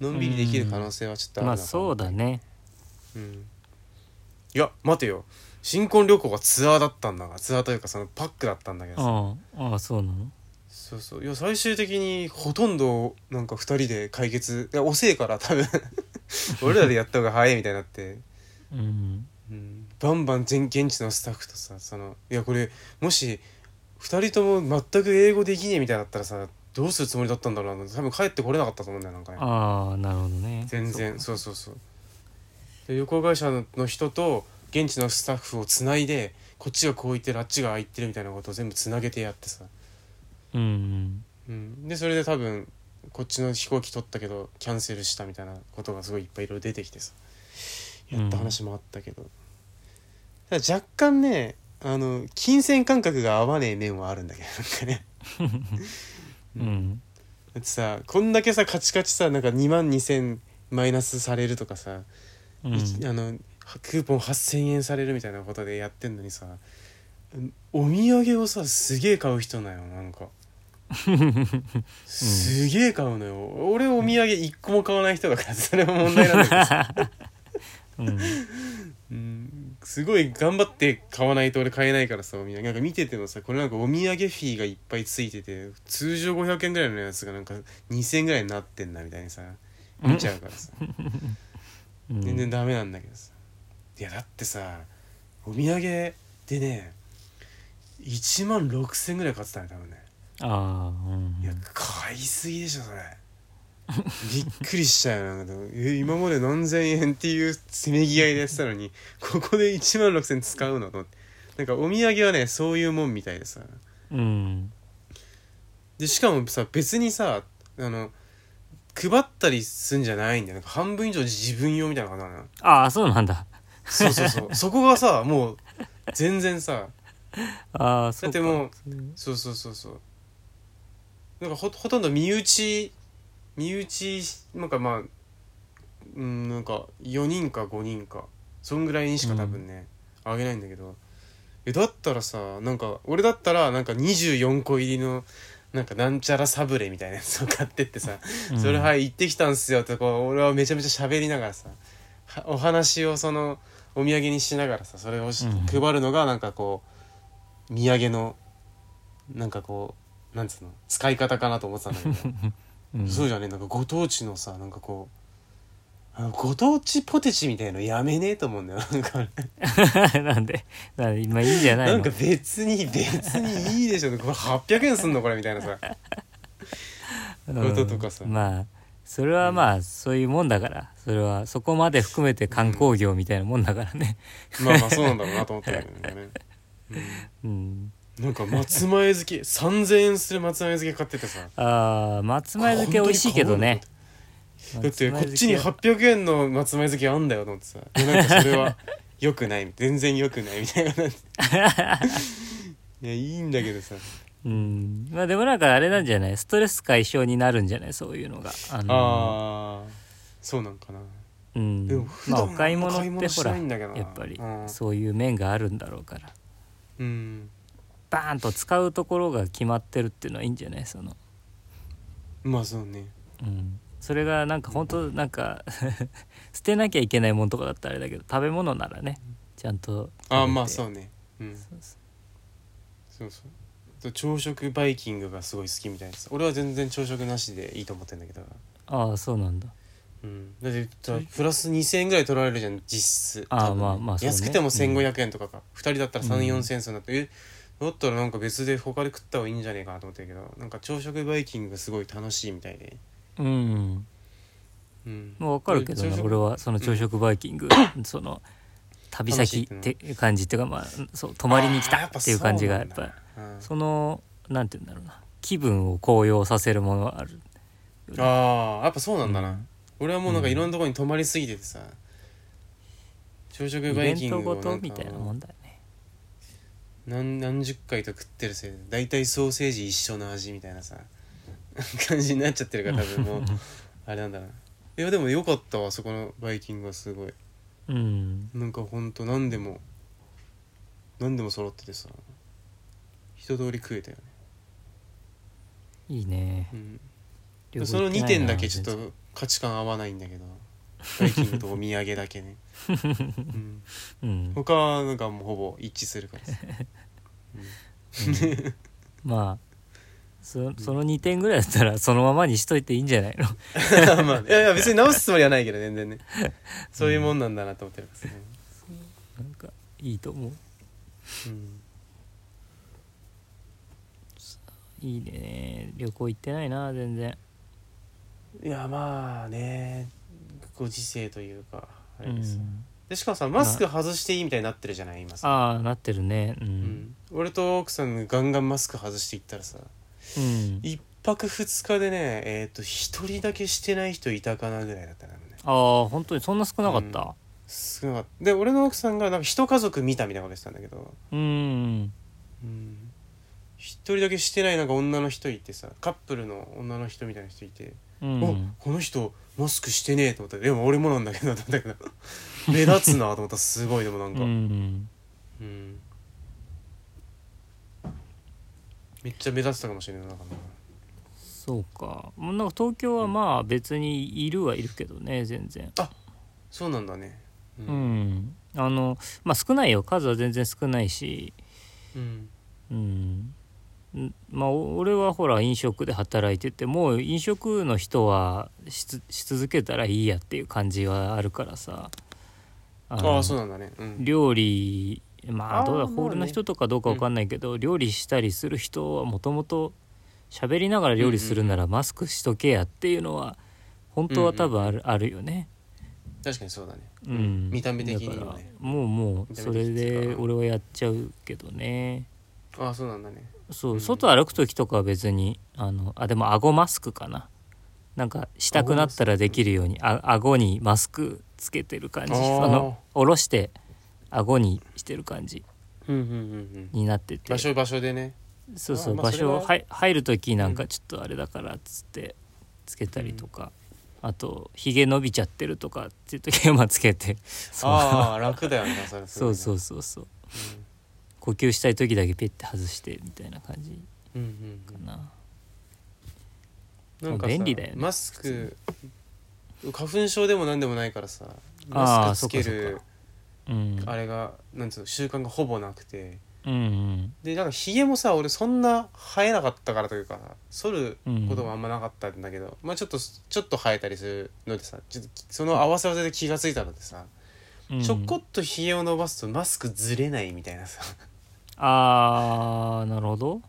[SPEAKER 1] のんびりできる可能性はちょっとあるな。
[SPEAKER 2] まあそうだね。
[SPEAKER 1] うん。いや待てよ。新婚旅行がツアーだったんだがツアーというかそのパックだったんだけどさ。
[SPEAKER 2] ああああそうなの？
[SPEAKER 1] そうそう。いや最終的にほとんどなんか2人で解決いや遅えから多分。俺らでやった方が早いみたいになって、
[SPEAKER 2] うん。
[SPEAKER 1] うん、バンバン全現地のスタッフとさそのいやこれもし2人とも全く英語できねえみたいだったらさどうするつもりだったんだろうな多分帰ってこれなかったと思うんだよなんかね。
[SPEAKER 2] ああなるほどね。
[SPEAKER 1] 全然そうそうそう。で旅行会社の人と現地のスタッフをつないでこっちがこう言ってるあっちがああ言ってるみたいなことを全部つなげてやってさ、
[SPEAKER 2] うん
[SPEAKER 1] うん、でそれで多分こっちの飛行機取ったけどキャンセルしたみたいなことがすごいいっぱいいろいろ出てきてさやった話もあったけど、ただ若干ねあの金銭感覚が合わねえ面はあるんだけどなんかね。
[SPEAKER 2] うん。うん
[SPEAKER 1] だってさこんだけさカチカチさなんか2万2,000マイナスされるとかさ、
[SPEAKER 2] うん。
[SPEAKER 1] いあのクーポン8,000円されるみたいなことでやってんのにさうんお土産をさすげえ買う人なよなんか。すげえ買うのよ。俺お土産1個も買わない人だからそれも問題なんだけどさ、
[SPEAKER 2] うん。
[SPEAKER 1] うん、すごい頑張って買わないと俺買えないからさお土産なんか見ててもさこれなんかお土産フィーがいっぱいついてて通常500円ぐらいのやつがなんか2,000円ぐらいになってんなみたいにさ見ちゃうからさ。
[SPEAKER 2] うん。
[SPEAKER 1] 全然ダメなんだけどさ。いやだってさお土産でね1万6,000円ぐらい買ってたね多分ね。
[SPEAKER 2] ああうん。
[SPEAKER 1] いや買いすぎでしょそれびっくりしたよな。んかえ今まで何千円っていうせめぎ合いでやってたのにここで1万6,000使うのと。思ってなんかお土産はねそういうもんみたいでさ。
[SPEAKER 2] うん。
[SPEAKER 1] でしかもさ別にさあの配ったりすんじゃないんだよ。なんか半分以上自分用みたいなのかな
[SPEAKER 2] ああそうなんだ。
[SPEAKER 1] そうそうそう。そこがさもう全然さ。
[SPEAKER 2] ああそうか。
[SPEAKER 1] だってもうそうそうそうそう。なんかほほとんど身内身内なんかまあうんなんか4人か5人かそんぐらいにしか多分ね、あげないんだけど。えだったらさなんか俺だったらなんか24個入りのなんかなんちゃらサブレみたいなやつを買ってってさ「それはい行ってきたんすよ」ってこう俺はめちゃめちゃ喋りながらさはお話をそのお土産にしながらさそれをし
[SPEAKER 2] うん。
[SPEAKER 1] 配るのがなんかこう土産のなんかこうなんつうの使い方かなと思ってたんだけど、
[SPEAKER 2] うん。
[SPEAKER 1] そうじゃねなんかご当地のさなんかこうご当地ポテチみたいのやめねえと思うんだよ。なんか
[SPEAKER 2] なんで？なんで？今いいんじゃないの？
[SPEAKER 1] なんか別に別にいいでしょ。これ800円すんのこれみたいなさ。こととかさ。
[SPEAKER 2] うんまあそれはまあそういうもんだから。それはそこまで含めて観光業みたいなもんだからね。
[SPEAKER 1] まあまあそうなんだろうなと思ったけどね、うん。
[SPEAKER 2] うん
[SPEAKER 1] なんか松前漬け 3000円する松前漬け買っててさ。
[SPEAKER 2] ああ松前漬け美味しいけどね。
[SPEAKER 1] だってこっちに
[SPEAKER 2] 松
[SPEAKER 1] 800円の松前漬けあんだよと思ってさ。でなんかそれは良くない。全然良くないみたいな いやいいんだけどさ。
[SPEAKER 2] うん。まあでもなんかあれなんじゃない？ストレス解消になるんじゃない？そういうのが。あの
[SPEAKER 1] あーそうなんかな。
[SPEAKER 2] うん。
[SPEAKER 1] でも普
[SPEAKER 2] まあ
[SPEAKER 1] 段
[SPEAKER 2] お買い物ってほらやっぱり
[SPEAKER 1] うん。
[SPEAKER 2] そういう面があるんだろうから。
[SPEAKER 1] うん
[SPEAKER 2] バーンと使うところが決まってるっていうのはいいんじゃない？その。
[SPEAKER 1] まあそうね。
[SPEAKER 2] うん。それがなんか本当なんか 捨てなきゃいけないもんとかだったらあれだけど食べ物ならねちゃんと
[SPEAKER 1] あーまあ
[SPEAKER 2] う
[SPEAKER 1] そうね。うん。そうそう。朝食バイキングがすごい好きみたいです。俺は全然朝食なしでいいと思ってんだけど。
[SPEAKER 2] ああそうなんだ。
[SPEAKER 1] うん、だってさプラス2,000円ぐらい取られるじゃん実質。
[SPEAKER 2] あー
[SPEAKER 1] 多分
[SPEAKER 2] まあまあそうね。
[SPEAKER 1] 安くても1,500円とかか、2人だったら3 4 0 0円するんだって、えだったらなんか別で他で食った方がいいんじゃねえかなと思ったけどなんか朝食バイキングがすごい楽しいみたいで。
[SPEAKER 2] うん。
[SPEAKER 1] うん。
[SPEAKER 2] もう分かるけどな俺はその朝食バイキング、その旅先って感じっていうかまあそう泊まりに来たっていう感じがやっぱ
[SPEAKER 1] うん。
[SPEAKER 2] そのなんて言うんだろうな。気分を高揚させるものがある。
[SPEAKER 1] ああやっぱそうなんだな、
[SPEAKER 2] うん。
[SPEAKER 1] 俺はもうなんかいろんなところに泊まりすぎててさ。朝食
[SPEAKER 2] イ
[SPEAKER 1] バイキングを
[SPEAKER 2] みたいなもんだよね
[SPEAKER 1] 何何十回と食ってるせいで大体ソーセージ一緒の味みたいなさ 感じになっちゃってるから多分もう。あれなんだな。いやでもよかったわそこのバイキングはすごい。
[SPEAKER 2] うん。
[SPEAKER 1] なんかほんと何でも何でも揃っててさ一通り食えたよね、
[SPEAKER 2] いいね。
[SPEAKER 1] うん、その2
[SPEAKER 2] 行ってないな
[SPEAKER 1] 点だけちょっと価値観合わないんだけどバイキングとお土産だけね、うん、
[SPEAKER 2] うん。
[SPEAKER 1] 他はなんかもうほぼ一致するからさ、
[SPEAKER 2] まあそその2点ぐらいだったらそのままにしといていいんじゃないの？
[SPEAKER 1] う んまあ、いやいや別に直すつもりはないけど全然ね。そういうもんなんだなと思ってるからね、
[SPEAKER 2] なんかいいと思う。
[SPEAKER 1] うん。
[SPEAKER 2] いいね。旅行行ってないな全然。
[SPEAKER 1] いやまあねご時世というかあ
[SPEAKER 2] う
[SPEAKER 1] れです、
[SPEAKER 2] ん。
[SPEAKER 1] でしかもさマスク外していいみたいになってるじゃない今さ、
[SPEAKER 2] ああなってるね。う
[SPEAKER 1] うん。ん、俺と奥さんがガンガンマスク外していったらさ
[SPEAKER 2] うん。
[SPEAKER 1] 一泊二日でねえっ、と一人だけしてない人いたかなぐらいだったからね。
[SPEAKER 2] ああ本当にそんな少なかった？
[SPEAKER 1] 少なかった。で俺の奥さんがなんか一家族見たみたいなこと言ってたんだけど。
[SPEAKER 2] うん。
[SPEAKER 1] うん。一人だけしてないなんか女の人いてさカップルの女の人みたいな人いて、
[SPEAKER 2] う
[SPEAKER 1] お
[SPEAKER 2] ん
[SPEAKER 1] この人マスクしてねえと思った。でも俺もなんだけど 目立つなと思ったすごいでもなんか、
[SPEAKER 2] うん。
[SPEAKER 1] うん。めっちゃ目立ってたかもしれないなんか。な
[SPEAKER 2] そうか。もうなんか東京はまあ別にいるはいるけどね全然。
[SPEAKER 1] そうなんだね。う
[SPEAKER 2] うん。あのまあ少ないよ。数は全然少ないし。
[SPEAKER 1] うん。
[SPEAKER 2] うんんまあお俺はほら飲食で働いててもう飲食の人はし続けたらいいやっていう感じはあるからさ。あ
[SPEAKER 1] ああそうなんだね。うん。
[SPEAKER 2] 料理まあどうだホールの人とかどうかわかんないけど、料理したりする人はもともと喋りながら料理するならマスクしとけやっていうのは本当は多分ある,、あるよね。
[SPEAKER 1] 確かにそうだね。
[SPEAKER 2] うん、
[SPEAKER 1] 見た目的に
[SPEAKER 2] だから
[SPEAKER 1] もね
[SPEAKER 2] もうもうそれで俺はやっちゃうけどね。
[SPEAKER 1] ああそうなんだね
[SPEAKER 2] そう、
[SPEAKER 1] うん。
[SPEAKER 2] 外歩く時とかは別にあのあでも顎マスクかな。なんかしたくなったらできるようにあ顎にマスクつけてる感じ。その下ろして顎にしてる感じ。
[SPEAKER 1] うんうんうんうん。
[SPEAKER 2] になってて。
[SPEAKER 1] 場所場所でね。
[SPEAKER 2] そうそう
[SPEAKER 1] あまあ
[SPEAKER 2] 場所
[SPEAKER 1] は
[SPEAKER 2] はい入る時なんかちょっとあれだからっつってつけたりとか、あとひげ伸びちゃってるとかっていう時はまあつけて。そう
[SPEAKER 1] ああ楽だよねそれ
[SPEAKER 2] そ
[SPEAKER 1] いうね。
[SPEAKER 2] そうそうそう呼吸したい時だけペッて外してみたいな感じ
[SPEAKER 1] うんうんうん。
[SPEAKER 2] かな
[SPEAKER 1] なんかさ
[SPEAKER 2] 便利だよね
[SPEAKER 1] マスク。花粉症でも何でもないからさマスクつけるあれがなんつうの習慣がほぼなくて。
[SPEAKER 2] うんうん。
[SPEAKER 1] でなんかひげもさ俺そんな生えなかったからというか剃ることもあんまなかったんだけど、まあちょっとちょっと生えたりするのでさちょっとその合わせ技で気がついたのでさ、
[SPEAKER 2] うん。
[SPEAKER 1] ちょこっとひげを伸ばすとマスクずれないみたいなさ
[SPEAKER 2] あーなるほど。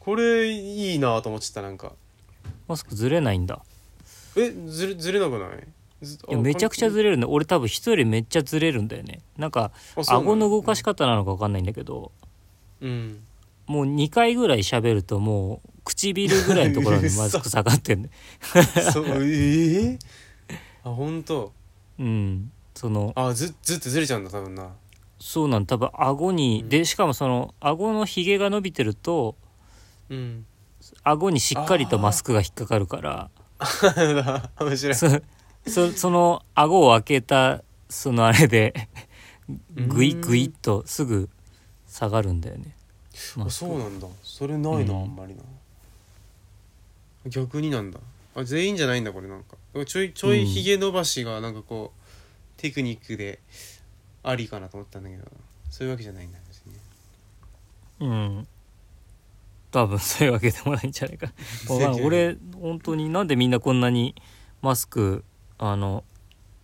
[SPEAKER 1] これいいなと思っちゃったなんか。
[SPEAKER 2] マスクずれないんだ。
[SPEAKER 1] えずれずれなくない？ず
[SPEAKER 2] いやめちゃくちゃず
[SPEAKER 1] れ
[SPEAKER 2] れるね。俺多分人よりめっちゃずれるんだよね。なんか顎の動かし方なのか分かんないんだけど。
[SPEAKER 1] うん。
[SPEAKER 2] もう2回ぐらい喋るともう唇ぐらいのところに マスク下がってんね
[SPEAKER 1] そうええあ本当。
[SPEAKER 2] うん。その
[SPEAKER 1] あずずってずれちゃうんだ多分な
[SPEAKER 2] そうなん多分顎に、
[SPEAKER 1] うん。
[SPEAKER 2] でしかもその顎のひげが伸びてると
[SPEAKER 1] うん。
[SPEAKER 2] 顎にしっかりとマスクが引っかかるから。
[SPEAKER 1] 面白い。
[SPEAKER 2] そそその顎を開けたそのあれでグイグイっとすぐ下がるんだよね。マ
[SPEAKER 1] あそうなんだ。それないな、
[SPEAKER 2] うん。
[SPEAKER 1] あんまりな。逆になんだ。あ全員じゃないんだこれなんか。ちょいちょいひげ伸ばしがなんかこう、テクニックでありかなと思ったんだけどそういうわけじゃないんだ別にね。
[SPEAKER 2] うん。多分そういうわけでもないんじゃないか。俺本当になんでみんなこんなにマスクあの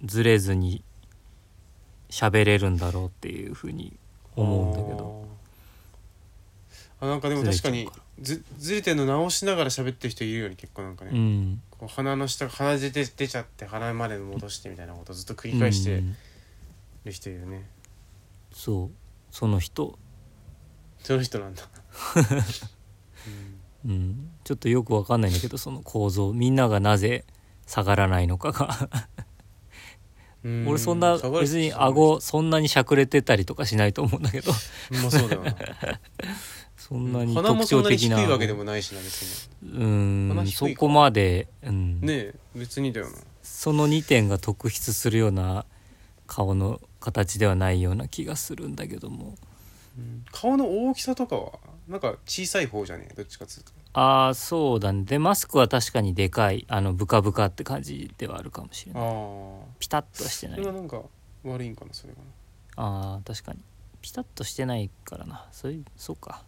[SPEAKER 2] ずれずに喋れるんだろうっていうふうに思うんだけど。
[SPEAKER 1] あなんかでも確かにずずれてんの直しながら喋ってる人いるよね結構なんかね、
[SPEAKER 2] うん。
[SPEAKER 1] こう鼻の下鼻出て出ちゃって鼻まで戻してみたいなことをずっと繰り返して
[SPEAKER 2] うん
[SPEAKER 1] る人いるね、
[SPEAKER 2] そう。その人。
[SPEAKER 1] その人なんだ、
[SPEAKER 2] うん。ちょっとよくわかんないんだけどその構造。みんながなぜ下がらないのかが。
[SPEAKER 1] うん。
[SPEAKER 2] 俺そんな別に顎そんなにしゃくれてたりとかしないと思うんだけど。
[SPEAKER 1] まあそうだよな。
[SPEAKER 2] そんなに
[SPEAKER 1] 鼻も
[SPEAKER 2] 特
[SPEAKER 1] そんなに低
[SPEAKER 2] 徴的ない
[SPEAKER 1] わけでもないしな別
[SPEAKER 2] うん。そこまで、うん。
[SPEAKER 1] にねえ別にだよな。
[SPEAKER 2] その2点が特筆するような顔の形ではないような気がするんだけども。
[SPEAKER 1] 顔の大きさとかはなんか小さい方じゃねえ？どっちかっつうと。
[SPEAKER 2] ああそうだね。でマスクは確かにでかい。あのブカブカって感じではあるかもしれない。
[SPEAKER 1] ああ
[SPEAKER 2] ピタッとはしてない。
[SPEAKER 1] それはなんか悪いんかなそれが
[SPEAKER 2] あー確かに。ピタッとしてないからな。そういうそうか。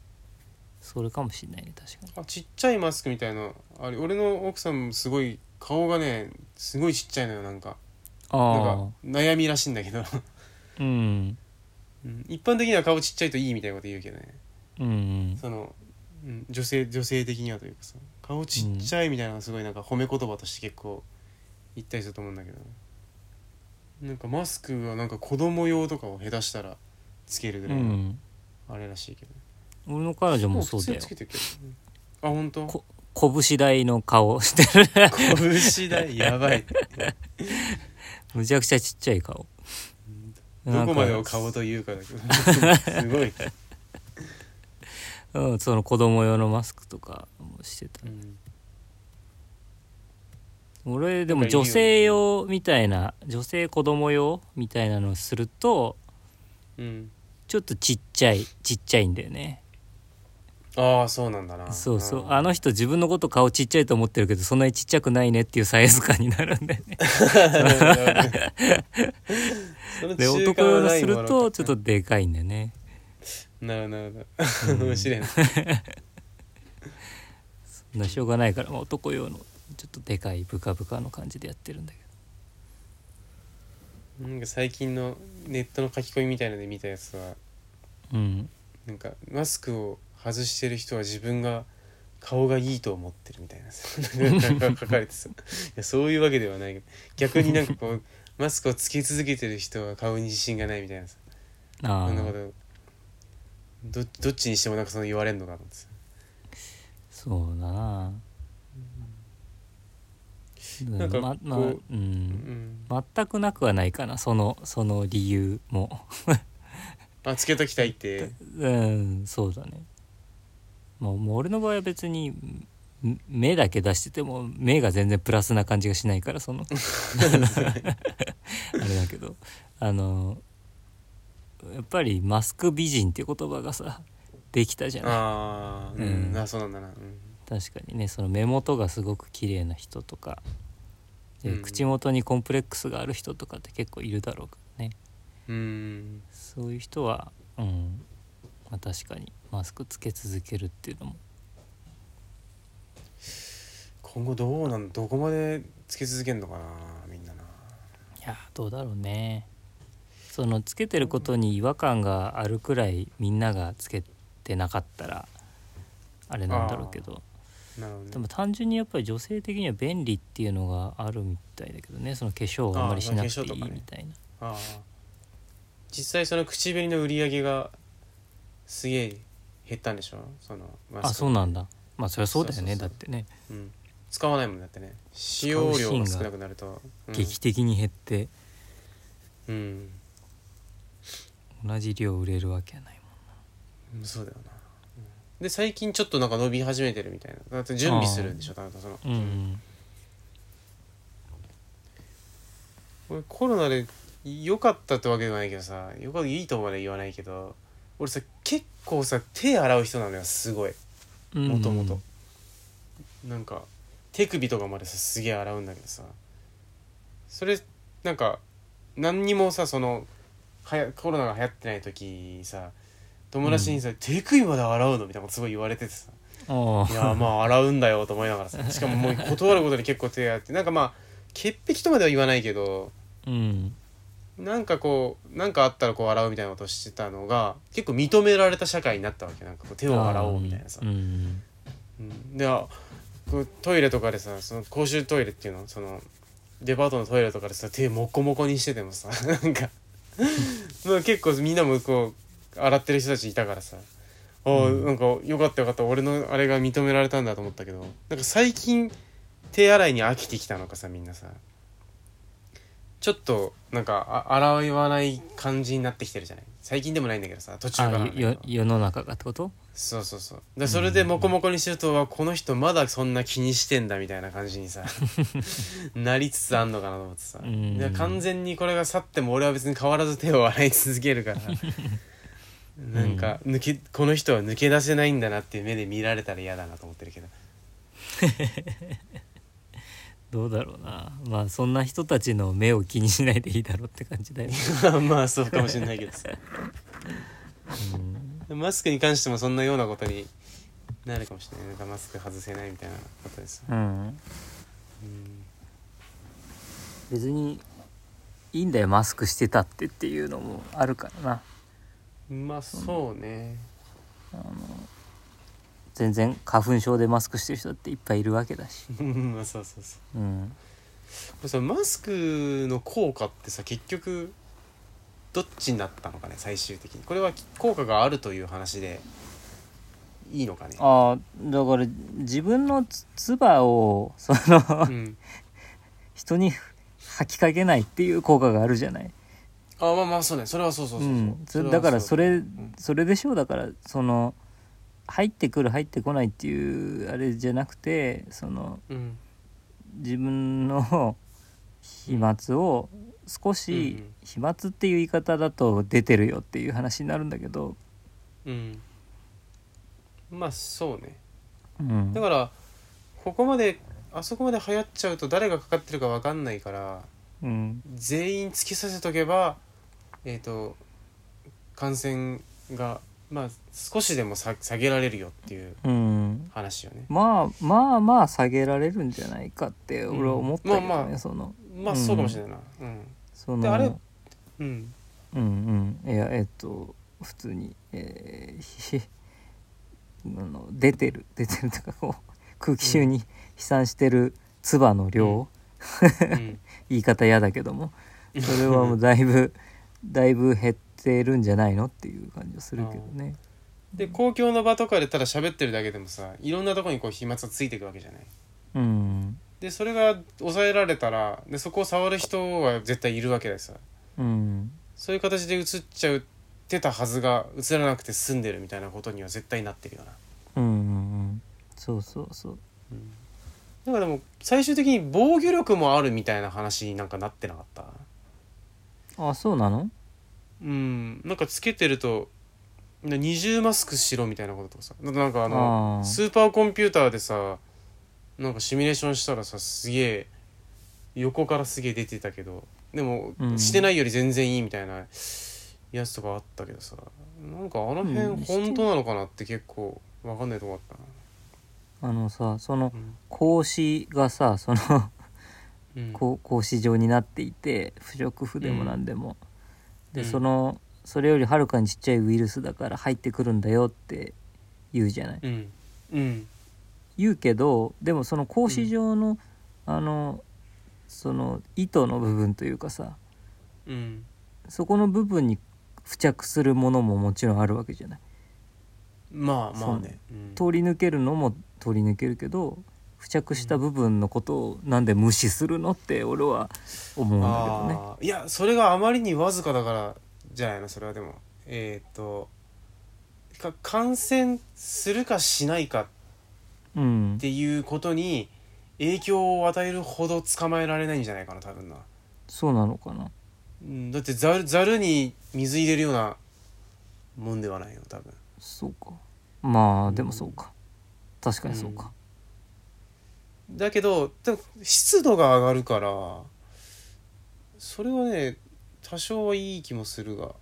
[SPEAKER 2] それかもしれないね確かに。
[SPEAKER 1] あちっちゃいマスクみたいなあれ俺の奥さんもすごい顔がねすごいちっちゃいのよなんか。なん
[SPEAKER 2] あ
[SPEAKER 1] か悩みらしいんだけど、
[SPEAKER 2] あうん。
[SPEAKER 1] うん。一般的には顔ちっちゃいといいみたいなこと言うけどね。
[SPEAKER 2] うん
[SPEAKER 1] その、うん、女性女性的にはというかさ。顔ちっちゃいみたいなのがすごいなんか褒め言葉として結構言ったりすると思うんだけど。なんかマスクはなんか子供用とかを下手したらつけるぐ
[SPEAKER 2] う
[SPEAKER 1] らいの
[SPEAKER 2] ん。
[SPEAKER 1] あれらしいけど、
[SPEAKER 2] 俺の彼女もそうだよ。
[SPEAKER 1] 普通につけてるけど、うんあ本当？
[SPEAKER 2] こ拳大の顔してる。
[SPEAKER 1] 拳だやばい
[SPEAKER 2] むちゃくちゃちっちゃい顔
[SPEAKER 1] どこまでを顔というかだけどすごい、
[SPEAKER 2] うん、その子供用のマスクとかもしてた
[SPEAKER 1] うん。
[SPEAKER 2] 俺でも女性用みたいな女性子供用みたいなのをすると
[SPEAKER 1] うん、
[SPEAKER 2] ちょっとちっちゃいちっちゃいんだよね
[SPEAKER 1] ああそうなんだな。
[SPEAKER 2] そうそう。
[SPEAKER 1] うん。
[SPEAKER 2] あの人自分のこと顔ちっちゃいと思ってるけどそんなにちっちゃくないねっていうサイズ感になるんだよね。で
[SPEAKER 1] 中
[SPEAKER 2] 男
[SPEAKER 1] 間
[SPEAKER 2] 用のするとちょっとでかいんだよね。
[SPEAKER 1] なるほどなる面白いな。
[SPEAKER 2] そんなしょうがないから、まあ、男用のちょっとでかいブカブカの感じでやってるんだけ
[SPEAKER 1] なんか最近のネットの書き込みみたいので見たやつは
[SPEAKER 2] どうん。
[SPEAKER 1] なんかマスクを外してる人は自分が顔がいいと思ってるみたいな。書かれてさいやそういうわけではない。けど逆になんかこうマスクをつけ続けてる人は顔に自信がないみたいなさ。
[SPEAKER 2] ああ
[SPEAKER 1] そんなことどどっちにしてもなんかその言われんのかと思ってさ。
[SPEAKER 2] そうだな。
[SPEAKER 1] なん。か
[SPEAKER 2] ままあ
[SPEAKER 1] こう
[SPEAKER 2] う
[SPEAKER 1] うん。ん。
[SPEAKER 2] 全くなくはないかな。そのその理由も。
[SPEAKER 1] あつけときたいって。
[SPEAKER 2] うんそうだねもうもう俺の場合は別にん目だけ出してても目が全然プラスな感じがしないからその。あれだけど。あのやっぱりマスク美人っていう言葉がさできたじゃない。
[SPEAKER 1] ああうん、
[SPEAKER 2] うん。
[SPEAKER 1] あそうなんだな、うん、
[SPEAKER 2] 確かにねその目元がすごく綺麗な人とかで、
[SPEAKER 1] うん。
[SPEAKER 2] 口元にコンプレックスがある人とかって結構いるだろうからね。
[SPEAKER 1] うん。
[SPEAKER 2] そういう人はうん、まあ、確かにマスクつけ続けるっていうのも。
[SPEAKER 1] 今後どうなんどこまでつけ続けんのかなみんなな。い
[SPEAKER 2] やどうだろうね。そのつけてることに違和感があるくらいみんながつけてなかったらあれなんだろうけど。
[SPEAKER 1] なるほどね。
[SPEAKER 2] でも単純にやっぱり女性的には便利っていうのがあるみたいだけどね。その化粧をあんまりしなくていいみたいな。
[SPEAKER 1] ああ実際その口紅の売り上げがすげえ減ったんでしょ？そのマスク。
[SPEAKER 2] あそうなんだ。まあそりゃそうだよね
[SPEAKER 1] そうそうそう。
[SPEAKER 2] だってね、
[SPEAKER 1] うん、使わないもんだってね。使用量が少なくなると、うん、
[SPEAKER 2] 劇的に減って。
[SPEAKER 1] うん。
[SPEAKER 2] 同じ量売れるわけはない
[SPEAKER 1] うんそうだよな、うん。で最近ちょっとなんか伸び始めてるみたいな。だって準備するんでしょ多分その、
[SPEAKER 2] もん。うん、
[SPEAKER 1] 俺コロナで良かったってわけではないけどさよかいいとまで言わないけど俺さ結構さ手洗う人なのよすごい。
[SPEAKER 2] うん。
[SPEAKER 1] もともとなんか手首とかまでさすげえ洗うんだけどさ。それなんか何にもさそのはやコロナが流行ってない時さ友達にさ、手首まで洗うのみたいなことすごい言われててさ。
[SPEAKER 2] あ
[SPEAKER 1] いやまあ洗うんだよと思いながらさ。しかももう断ることに結構手洗って。なんかまあ潔癖とまでは言わないけど。
[SPEAKER 2] うん
[SPEAKER 1] なんかこうなんかあったらこう洗うみたいなことをしてたのが結構認められた社会になったわけ。なんかこう手を洗おうみたいなさ。
[SPEAKER 2] う、ん
[SPEAKER 1] うんでトイレとかでさその公衆トイレっていうのそのデパートのトイレとかでさ手モコモコにしててもさ なんかまあ結構みんなもこう洗ってる人たちいたからさああ、
[SPEAKER 2] うん
[SPEAKER 1] なんかよかったよかった俺のあれが認められたんだと思ったけどなんか最近手洗いに飽きてきたのかさみんなさちょっとなんかあ洗わない感じになってきてるじゃない？最近でもないんだけどさ途中から。な
[SPEAKER 2] あ
[SPEAKER 1] んだけど
[SPEAKER 2] よ世の中がってこと？
[SPEAKER 1] そうそうそう。でそれでモコモコにしてると、わこの人まだそんな気にしてんだみたいな感じにさ なりつつあんのかなと思ってさ、
[SPEAKER 2] うん。
[SPEAKER 1] で完全にこれが去っても俺は別に変わらず手を洗い続けるから。なんか抜けこの人は抜け出せないんだなっていう目で見られたら嫌だなと思ってるけど
[SPEAKER 2] どうだろうな。まあそんな人たちの目を気にしないでいいだろうって感じだよ、
[SPEAKER 1] まあそうかもしれないけどさ。
[SPEAKER 2] うん。
[SPEAKER 1] マスクに関してもそんなようなことになるかもしれないなんかマスク外せないみたいなことです、
[SPEAKER 2] うん、
[SPEAKER 1] うん。
[SPEAKER 2] 別にいいんだよマスクしてたってっていうのもあるからな。
[SPEAKER 1] まあそうね
[SPEAKER 2] 全然花粉症でマスクしてる人っていっぱいいるわけだし、
[SPEAKER 1] まあそうそうそう。
[SPEAKER 2] うん、
[SPEAKER 1] これさマスクの効果ってさ結局どっちになったのかね最終的に。これは効果があるという話でいいのかね。
[SPEAKER 2] ああだから自分のつ唾をその
[SPEAKER 1] うん。
[SPEAKER 2] 人に吐きかけないっていう効果があるじゃない、
[SPEAKER 1] あまあまあそうね。それはそうそうそうう、
[SPEAKER 2] ん、そ
[SPEAKER 1] れは
[SPEAKER 2] だからそれ
[SPEAKER 1] ん。
[SPEAKER 2] それでしょう。だからその入ってくる入ってこないっていうあれじゃなくてその
[SPEAKER 1] うん。
[SPEAKER 2] 自分の飛沫を少
[SPEAKER 1] うん。
[SPEAKER 2] し飛沫っていう言い方だと出てるよっていう話になるんだけど、
[SPEAKER 1] うん。まあそうね。
[SPEAKER 2] うん。
[SPEAKER 1] だからここまであそこまで流行っちゃうと誰がかかってるか分かんないから
[SPEAKER 2] うん。
[SPEAKER 1] 全員つけさせとけばえっ、と感染がまあ少しでもさ下げられるよっていう
[SPEAKER 2] うん、
[SPEAKER 1] 話よね。
[SPEAKER 2] まあまあまあ下げられるんじゃないかって俺は思ったけどね、
[SPEAKER 1] うんまあまあ。
[SPEAKER 2] その。
[SPEAKER 1] まあそうかもしれないな。うん。
[SPEAKER 2] その。
[SPEAKER 1] であれうん。
[SPEAKER 2] うんうん。いやえっと普通にえーの出てる。出てるとかこう空気中に飛散してる唾の量、
[SPEAKER 1] うん。
[SPEAKER 2] 言い方嫌だけども。それはもうだいぶだいぶ減ってるんじゃないのっていう感じはするけどね。
[SPEAKER 1] で公共の場とかでただ喋ってるだけでもさいろんなとこにこう飛沫がついていくわけじゃない。
[SPEAKER 2] うん。
[SPEAKER 1] でそれが抑えられたらでそこを触る人は絶対いるわけでさ。
[SPEAKER 2] うん。
[SPEAKER 1] そういう形で映っちゃってたはずが映らなくて済んでるみたいなことには絶対なってるよな。
[SPEAKER 2] うんうんうん。そうそうそう。
[SPEAKER 1] なんかでも最終的に防御力もあるみたいな話になんかなってなかった？
[SPEAKER 2] あそうなの？
[SPEAKER 1] うん。なんかつけてるとな二重マスクしろみたいなこととかさなんかなんかあの
[SPEAKER 2] あー。
[SPEAKER 1] スーパーコンピューターでさなんかシミュレーションしたらさすげえ横からすげえ出てたけどでも、
[SPEAKER 2] うん。
[SPEAKER 1] してないより全然いいみたいなやつとかあったけどさなんかあの
[SPEAKER 2] うん。
[SPEAKER 1] 辺本当なのかなって結構わかんないとこあったな。
[SPEAKER 2] あのさその
[SPEAKER 1] うん。
[SPEAKER 2] 格子がさその
[SPEAKER 1] うん。
[SPEAKER 2] こう格子状になっていて不織布でも何でも、で
[SPEAKER 1] うん。
[SPEAKER 2] そのそれよりはるかにちっちゃいウイルスだから入ってくるんだよって言うじゃない。
[SPEAKER 1] うん。うん。
[SPEAKER 2] 言うけどでもその格子状の、あのその糸の部分というかさ
[SPEAKER 1] うん。
[SPEAKER 2] そこの部分に付着するものももちろんあるわけじゃない。
[SPEAKER 1] まあまあね、うん。
[SPEAKER 2] 通り抜けるのも通り抜けるけど付着した部分のことをなんで無視するのって俺は思うんだけどね。
[SPEAKER 1] いやそれがあまりにわずかだからじゃないのそれはでも。えっ、とか感染するかしないか
[SPEAKER 2] うん
[SPEAKER 1] っていうことに影響を与えるほど捕まえられないんじゃないかな多分な、
[SPEAKER 2] そうなのかな。
[SPEAKER 1] うん、だってざるざるに水入れるようなもんではないよ多分。
[SPEAKER 2] そうか。まあでもそうか。確かにそうか
[SPEAKER 1] だけどでも湿度が上がるからそれはね多少はいい気もするが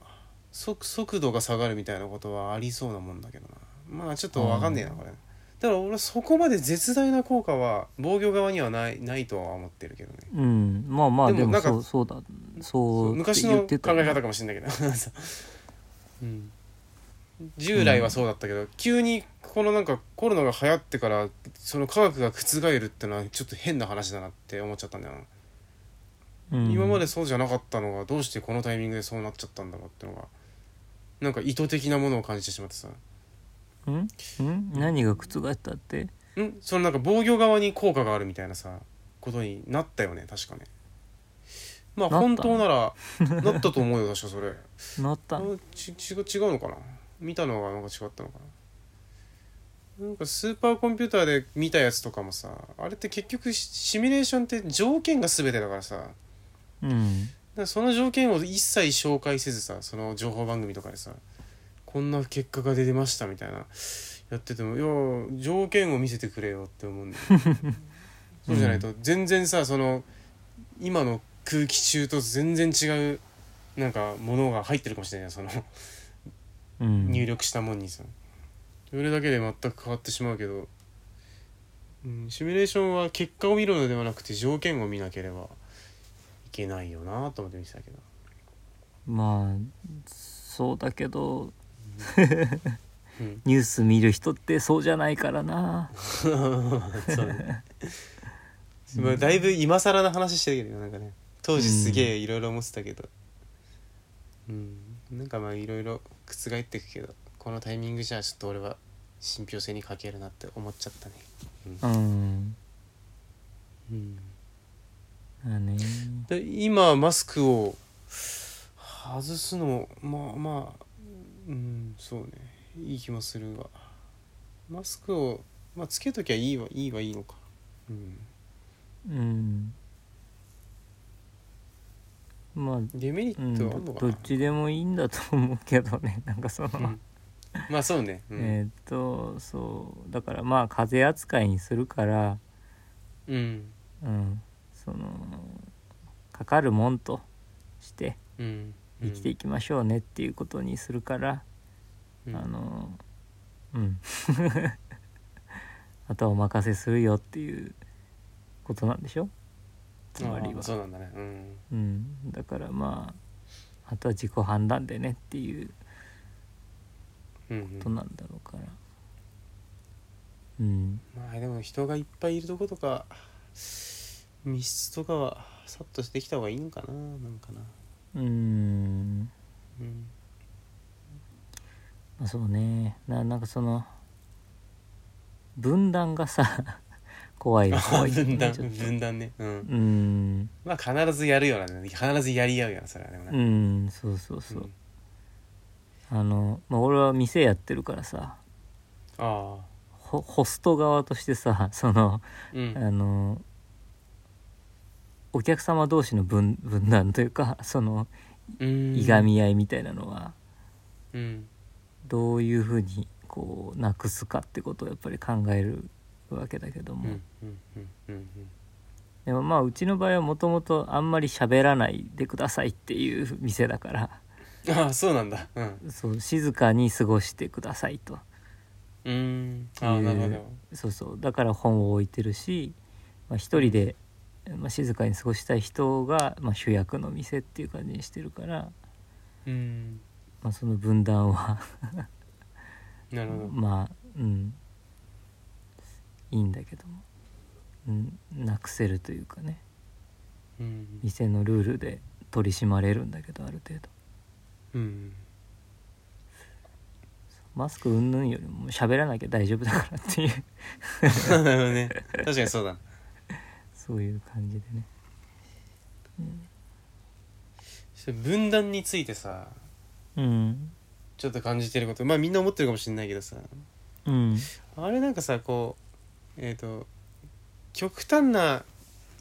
[SPEAKER 1] 速速度が下がるみたいなことはありそうなもんだけどな。まあちょっと分かんねえなこれ。だから俺はそこまで絶大な効果は防御側にはないないとは思ってるけどね。
[SPEAKER 2] うん。まあまあでも
[SPEAKER 1] なんか
[SPEAKER 2] そうそうだそう
[SPEAKER 1] 昔の考え方かもしれないけど。うん従来はそうだったけど、急にこのなんかコロナが流行ってからその科学が覆るってのはちょっと変な話だなって思っちゃったんだよな、
[SPEAKER 2] うん。
[SPEAKER 1] 今までそうじゃなかったのがどうしてこのタイミングでそうなっちゃったんだろうってのがなんか意図的なものを感じてしまってさ。
[SPEAKER 2] うん？うん？何が覆ったって？
[SPEAKER 1] ん？そのなんか防御側に効果があるみたいなさことになったよね確かね。まあ本当ならなったと思うよ確かそれ。
[SPEAKER 2] なった。
[SPEAKER 1] 違うのかな？見たのがなんか違ったのかな。なんかスーパーコンピューターで見たやつとかもさあれって結局シシミュレーションって条件が全てだからさ。
[SPEAKER 2] うん。
[SPEAKER 1] らその条件を一切紹介せずさその情報番組とかでさこんな結果が出てましたみたいなやっててもいや条件を見せてくれよって思うんだよ そうじゃないと全然さその今の空気中と全然違うなんかものが入ってるかもしれないその。
[SPEAKER 2] うん
[SPEAKER 1] 入力したもんにさ。それだけで全く変わってしまうけど、うん、シミュレーションは結果を見るのではなくて条件を見なければいけないよなと思って見てたけど。
[SPEAKER 2] まあそうだけど。
[SPEAKER 1] うん。
[SPEAKER 2] ニュース見る人ってそうじゃないからな。
[SPEAKER 1] そうね。まあだいぶ今更な話してるけどなんかね。当時すげえいろいろ思ってたけど。うん、なんかまあいろいろ覆ってくけどこのタイミングじゃちょっと俺は信憑性に欠けるなって思っちゃったね。
[SPEAKER 2] うん。
[SPEAKER 1] うん。
[SPEAKER 2] まあね。
[SPEAKER 1] で今マスクを外すのもまあまあうんそうね。いい気もするがマスクを、まあ、つけときゃいいはいいはいいのか。うん。
[SPEAKER 2] うんまあ
[SPEAKER 1] デメリ
[SPEAKER 2] うん、
[SPEAKER 1] ットはあんのかな、
[SPEAKER 2] どっちでもいいんだと思うけどね。なんかその、
[SPEAKER 1] うん。まあそうね、うん。
[SPEAKER 2] えーっとそう。だからまあ風邪扱いにするから、
[SPEAKER 1] うん。
[SPEAKER 2] うん、そのかかるもんとして
[SPEAKER 1] うん。
[SPEAKER 2] 生きていきましょうねっていうことにするから、
[SPEAKER 1] うん。
[SPEAKER 2] あのうん。あとはお任せするよっていうことなんでしょ？つまりは。
[SPEAKER 1] そうなんだね。うん。
[SPEAKER 2] うん、だからまああとは自己判断でねっていう
[SPEAKER 1] うん
[SPEAKER 2] ことなんだろうから。うん。
[SPEAKER 1] まあでも人がいっぱいいるとことか密室とかはさっとしてきた方がいいのかななんかな。
[SPEAKER 2] うん。
[SPEAKER 1] うん。
[SPEAKER 2] まあそうね。ななんかその分断がさ怖い怖い
[SPEAKER 1] 分断分断ね。うん。
[SPEAKER 2] うん。
[SPEAKER 1] まあ必ずやるようなね必ずやり合うよなそれはでもな
[SPEAKER 2] うんそうそうそう、
[SPEAKER 1] うん。
[SPEAKER 2] あの、まあ、俺は店やってるからさ。
[SPEAKER 1] ああ。
[SPEAKER 2] ホホスト側としてさその
[SPEAKER 1] うん。
[SPEAKER 2] あのお客様同士の分分断というかその
[SPEAKER 1] うん。
[SPEAKER 2] いがみ合いみたいなのは
[SPEAKER 1] うん。
[SPEAKER 2] どういうふうにこうなくすかってことをやっぱり考えるわけだけども、でもまあうちの場合はもともとあんまり喋らないでくださいっていう店だから。
[SPEAKER 1] うんああそうなんだ。うん。
[SPEAKER 2] そう静かに過ごしてくださいと。
[SPEAKER 1] うん。ああなるほど。
[SPEAKER 2] そうそう。だから本を置いてるし、まあ、一人で、まあ、静かに過ごしたい人が、まあ、主役の店っていう感じにしてるから、
[SPEAKER 1] うん。
[SPEAKER 2] まあ、その分断は。
[SPEAKER 1] なるほど。
[SPEAKER 2] まあうんいいんだけども、うん、なくせるというかね。
[SPEAKER 1] うん。
[SPEAKER 2] 店のルールで取り締まれるんだけどある程度。
[SPEAKER 1] うん。
[SPEAKER 2] マスク云々よりも喋らなきゃ大丈夫だからっていう。
[SPEAKER 1] なるほどね。確かにそうだ。
[SPEAKER 2] そういう感じでね。
[SPEAKER 1] 分断についてさ
[SPEAKER 2] うん。
[SPEAKER 1] ちょっと感じてることまあみんな思ってるかもしれないけどさ。
[SPEAKER 2] うん。
[SPEAKER 1] あれなんかさこうえっ、と極端な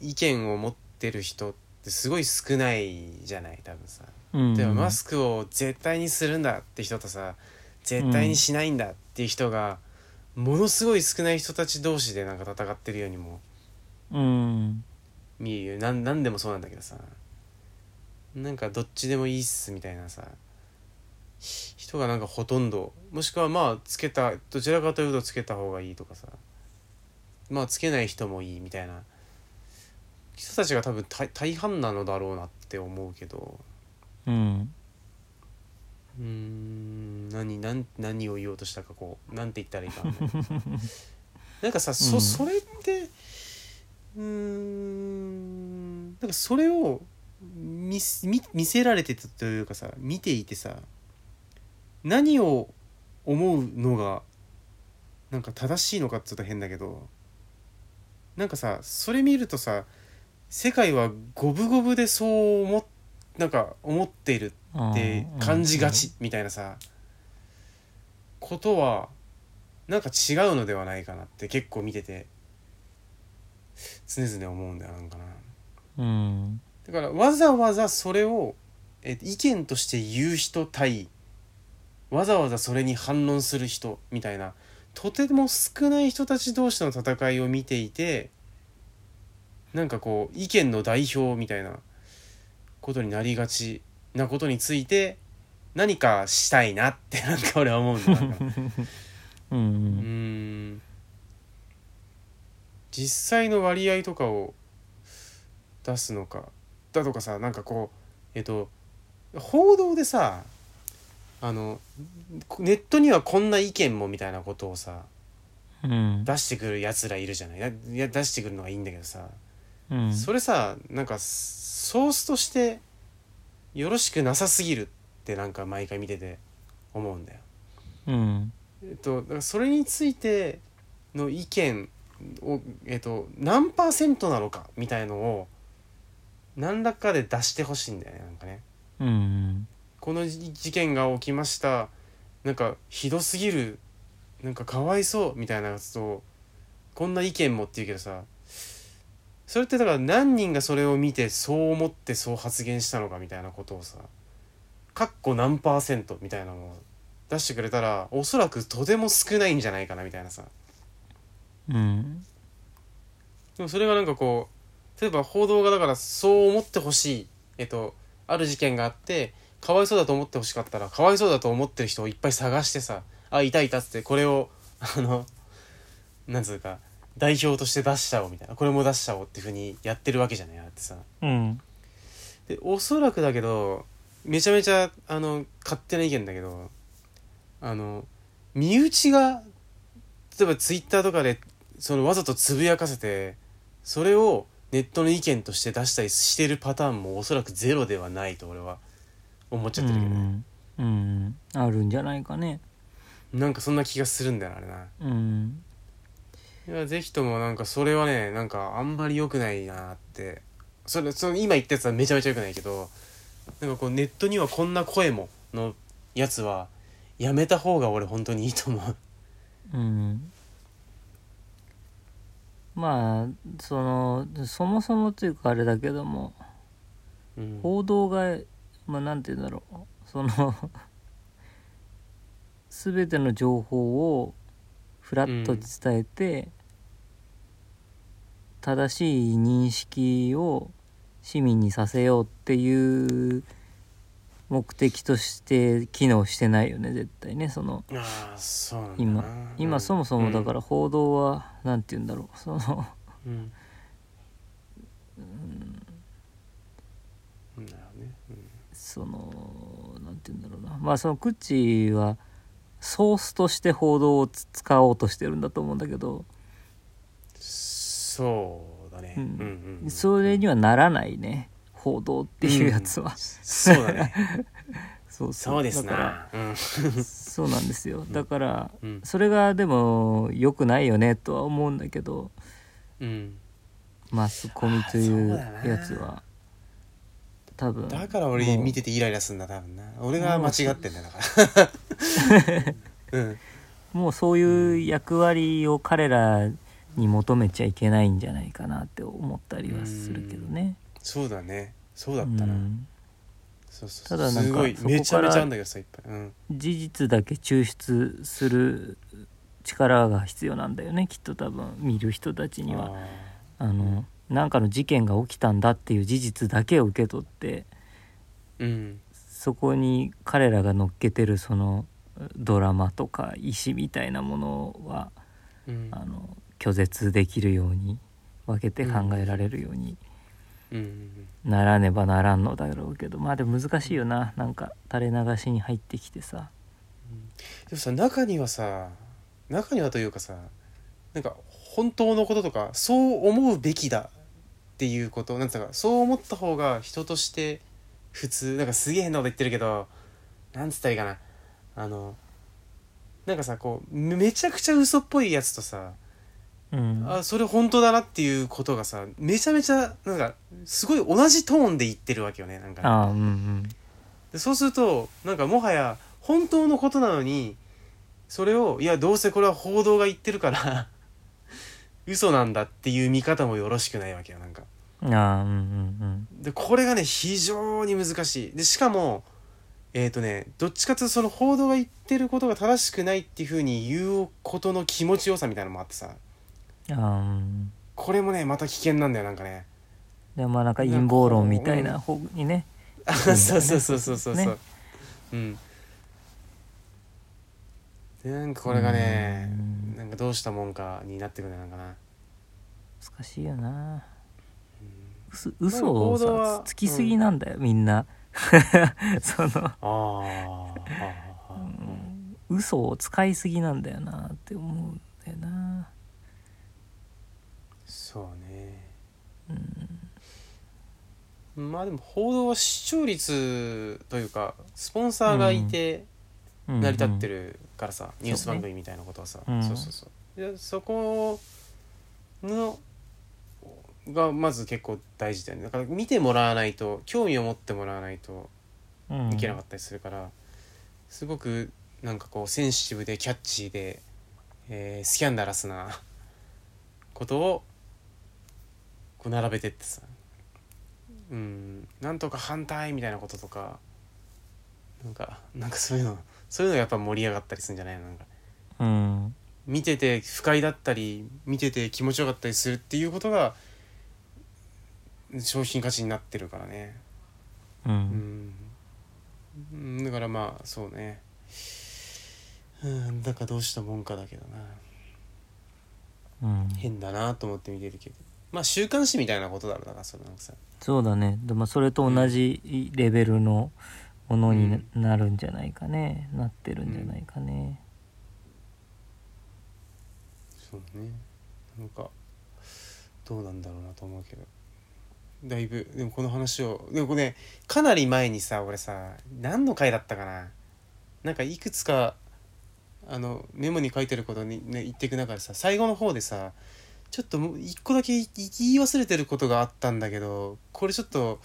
[SPEAKER 1] 意見を持ってる人ってすごい少ないじゃない多分さ。
[SPEAKER 2] うん。
[SPEAKER 1] でもマスクを絶対にするんだって人とさ絶対にしないんだっていう人がものすごい少ない人たち同士でなんか戦ってるようにも
[SPEAKER 2] うん
[SPEAKER 1] 見えるよなんなんでもそうなんだけどさ。なんかどっちでもいいっすみたいなさ人がなんかほとんどもしくはまあつけたどちらかというとつけた方がいいとかさまあつけない人もいいみたいな。人たちが多分大大半なのだろうなって思うけど。
[SPEAKER 2] うん。
[SPEAKER 1] うーん何何何を言おうとしたかこうなんて言ったらいいか なんかさそ,、
[SPEAKER 2] うん。
[SPEAKER 1] それってうーんなんかそれを見見せられてたというかさ見ていてさ何を思うのがなんか正しいのかって言うと変だけどなんかさそれ見るとさ世界は五分五分でそう思っなんか思っているって感じがちみたいなさことはなんか違うのではないかなって結構見てて常々思うんだよなんかな。
[SPEAKER 2] うん。
[SPEAKER 1] だからわざわざそれをえ意見として言う人対わざわざそれに反論する人みたいなとても少ない人たち同士の戦いを見ていてなんかこう意見の代表みたいなことになりがちなことについて何かしたいなって なんか俺は思うんだ
[SPEAKER 2] う
[SPEAKER 1] ん。実際の割合とかを出すのかだとかさなんかこうえっと報道でさあのネットにはこんな意見もみたいなことをさ
[SPEAKER 2] うん。
[SPEAKER 1] 出してくるやつらいるじゃない？やいや出してくるのがいいんだけどさ、
[SPEAKER 2] うん。
[SPEAKER 1] それさなんかソースとしてよろしくなさすぎるってなんか毎回見てて思うんだよ。
[SPEAKER 2] うん。
[SPEAKER 1] えっと、だからそれについての意見を、えっと、何パーセントなのかみたいのを何らかで出してほしいんだよねなんかね。
[SPEAKER 2] うん
[SPEAKER 1] この事事件が起きました。なんかひどすぎる。なんかかわいそうみたいなやつとこんな意見もって言うけどさ。それってだから何人がそれを見てそう思ってそう発言したのかみたいなことをさ。かっこ何パーセントみたいなのを出してくれたらおそらくとても少ないんじゃないかなみたいなさ。
[SPEAKER 2] うん。
[SPEAKER 1] でもそれがなんかこう例えば報道がだからそう思ってほしいえっとある事件があってかわいそうだと思ってほしかったらかわいそうだと思ってる人をいっぱい探してさあいたいたっつってこれをあのなんつうか代表として出しちゃおうみたいなこれも出しちゃおうっていうふうにやってるわけじゃないあってさ
[SPEAKER 2] うん。
[SPEAKER 1] でおそらくだけどめちゃめちゃあの勝手な意見だけどあの身内が例えばツイッターとかでそのわざとつぶやかせてそれをネットの意見として出したりしてるパターンもおそらくゼロではないと俺は思っちゃってるけど、ね。
[SPEAKER 2] うん、うん、あるんじゃないかね。
[SPEAKER 1] なんかそんな気がするんだよなあれな。
[SPEAKER 2] うん。
[SPEAKER 1] いやぜひともなんかそれはねなんかあんまり良くないなって。それその今言ったやつはめちゃめちゃ良くないけどなんかこうネットにはこんな声ものやつはやめた方が俺本当にいいと思う。
[SPEAKER 2] うん。まあそのそもそもというかあれだけども
[SPEAKER 1] うん。
[SPEAKER 2] 報道がまあなんて言うんだろう。その全ての情報をフラッと伝えて、正しい認識を市民にさせようっていう目的として機能してないよね絶対ね。その今今そもそもだから報道はなんて言うんだろう。その
[SPEAKER 1] うんうんなるほどね
[SPEAKER 2] そのなんて言うんだろうな。まあそのクッチはソースとして報道をつ使おうとしてるんだと思うんだけど、
[SPEAKER 1] そうだね。
[SPEAKER 2] う
[SPEAKER 1] うんんうんうん。
[SPEAKER 2] それにはならないね。報道っていうやつは、
[SPEAKER 1] そうだね。
[SPEAKER 2] そう
[SPEAKER 1] そう。です
[SPEAKER 2] だから
[SPEAKER 1] なうん。
[SPEAKER 2] そうなんですよ。だから
[SPEAKER 1] うん。
[SPEAKER 2] それがでも良くないよねとは思うんだけど。
[SPEAKER 1] うん。
[SPEAKER 2] マスコミというやつは多分。
[SPEAKER 1] だから俺見ててイライラすんだ多分な。俺が間違ってんだよだから。うん。
[SPEAKER 2] もうそういう役割を彼らに求めちゃいけないんじゃないかなって思ったりはするけどね。
[SPEAKER 1] そうだね。そうだ
[SPEAKER 2] う
[SPEAKER 1] ったな、
[SPEAKER 2] ん。
[SPEAKER 1] そうそう
[SPEAKER 2] ただなんか
[SPEAKER 1] めちゃめちゃあんだけどさいっぱい。うん。
[SPEAKER 2] 事実だけ抽出する力が必要なんだよねきっと多分。見る人たちには。
[SPEAKER 1] あ
[SPEAKER 2] あのなんかの事件が起きたんだっていう事実だけを受け取って
[SPEAKER 1] ーうん
[SPEAKER 2] そこに彼らが乗っけてるそのドラマとか石みたいなものは
[SPEAKER 1] うん。
[SPEAKER 2] あの拒絶できるように分けて考えられるように
[SPEAKER 1] うん。うん
[SPEAKER 2] ならねばならんのだろうけどまあでも難しいよな。なんか垂れ流しに入ってきてさ。
[SPEAKER 1] でもさ中にはさ中にはというかさなんか本当のこととかそう思うべきだっていうことなんつうかそう思った方が人として普通なんかすげえ変なこと言ってるけどなんつったらいいかな。あのなんかさこうめちゃくちゃ嘘っぽいやつとさ
[SPEAKER 2] うん。
[SPEAKER 1] あそれ本当だなっていうことがさめちゃめちゃなんかすごい同じトーンで言ってるわけよねなんか。
[SPEAKER 2] うんうん。
[SPEAKER 1] でそうするとなんかもはや本当のことなのにそれをいやどうせこれは報道が言ってるから嘘なんだっていう見方もよろしくないわけよなんか
[SPEAKER 2] ああうんうん
[SPEAKER 1] でこれがね非常に難しい。でしかもえっ、とねどっちかというとその報道が言ってることが正しくないっていうふうに言うことの気持ちよさみたいなのもあってさ。
[SPEAKER 2] うんああうん
[SPEAKER 1] これもねまた危険なんだよなんかね。
[SPEAKER 2] でもまあなんか陰謀論みたいな方にね。
[SPEAKER 1] あ
[SPEAKER 2] うん
[SPEAKER 1] そうそうそうそうそうそう、
[SPEAKER 2] ね。
[SPEAKER 1] うん。でなんかこれがね
[SPEAKER 2] うん。
[SPEAKER 1] なんかどうしたもんかになってくるんじゃないかな。
[SPEAKER 2] 難しいよな嘘をさつつきすぎなんだよ、みんな。その
[SPEAKER 1] あーあー
[SPEAKER 2] 嘘を使いすぎなんだよなって思うんだよな。
[SPEAKER 1] そうね。まあでも報道は視聴率というかスポンサーがいて
[SPEAKER 2] 成
[SPEAKER 1] 成り立ってるからさ、ニュース番組みたいなことはさ、
[SPEAKER 2] うん。
[SPEAKER 1] そうそうそう。でそこのがまず結構大事だよね。だから見てもらわないと興味を持ってもらわないといけなかったりするから、すごくなんかこうセンシティブでキャッチーで、えースキャンダラスなことをこう並べてってさ。うん。なんとか反対みたいなこととかなんかなんかそういうのそういうのがやっぱ盛り上がったりするんじゃないの？なんか。
[SPEAKER 2] うん。
[SPEAKER 1] 見てて不快だったり見てて気持ちよかったりするっていうことが商品価値になってるからね。
[SPEAKER 2] う
[SPEAKER 1] うん。んうん。だからまあそうね。うん。だからどうしたもんかだけどな。
[SPEAKER 2] うん。
[SPEAKER 1] 変だなと思って見てるけど。まあ週刊誌みたいなことだろうだからそれなん。かさ
[SPEAKER 2] そうだね。でもそれと同じレベルのものにななるんじゃないかね、なってるんじゃないかね、
[SPEAKER 1] そうね。なんかどうなんだろうなと思うけどだいぶ。でもこの話を。でもこれねかなり前にさ俺さ何の回だったかな。なんかいくつかあのメモに書いてることに、ね、言っていく中でさ最後の方でさちょっともう一個だけ言い忘れてることがあったんだけどこれちょっと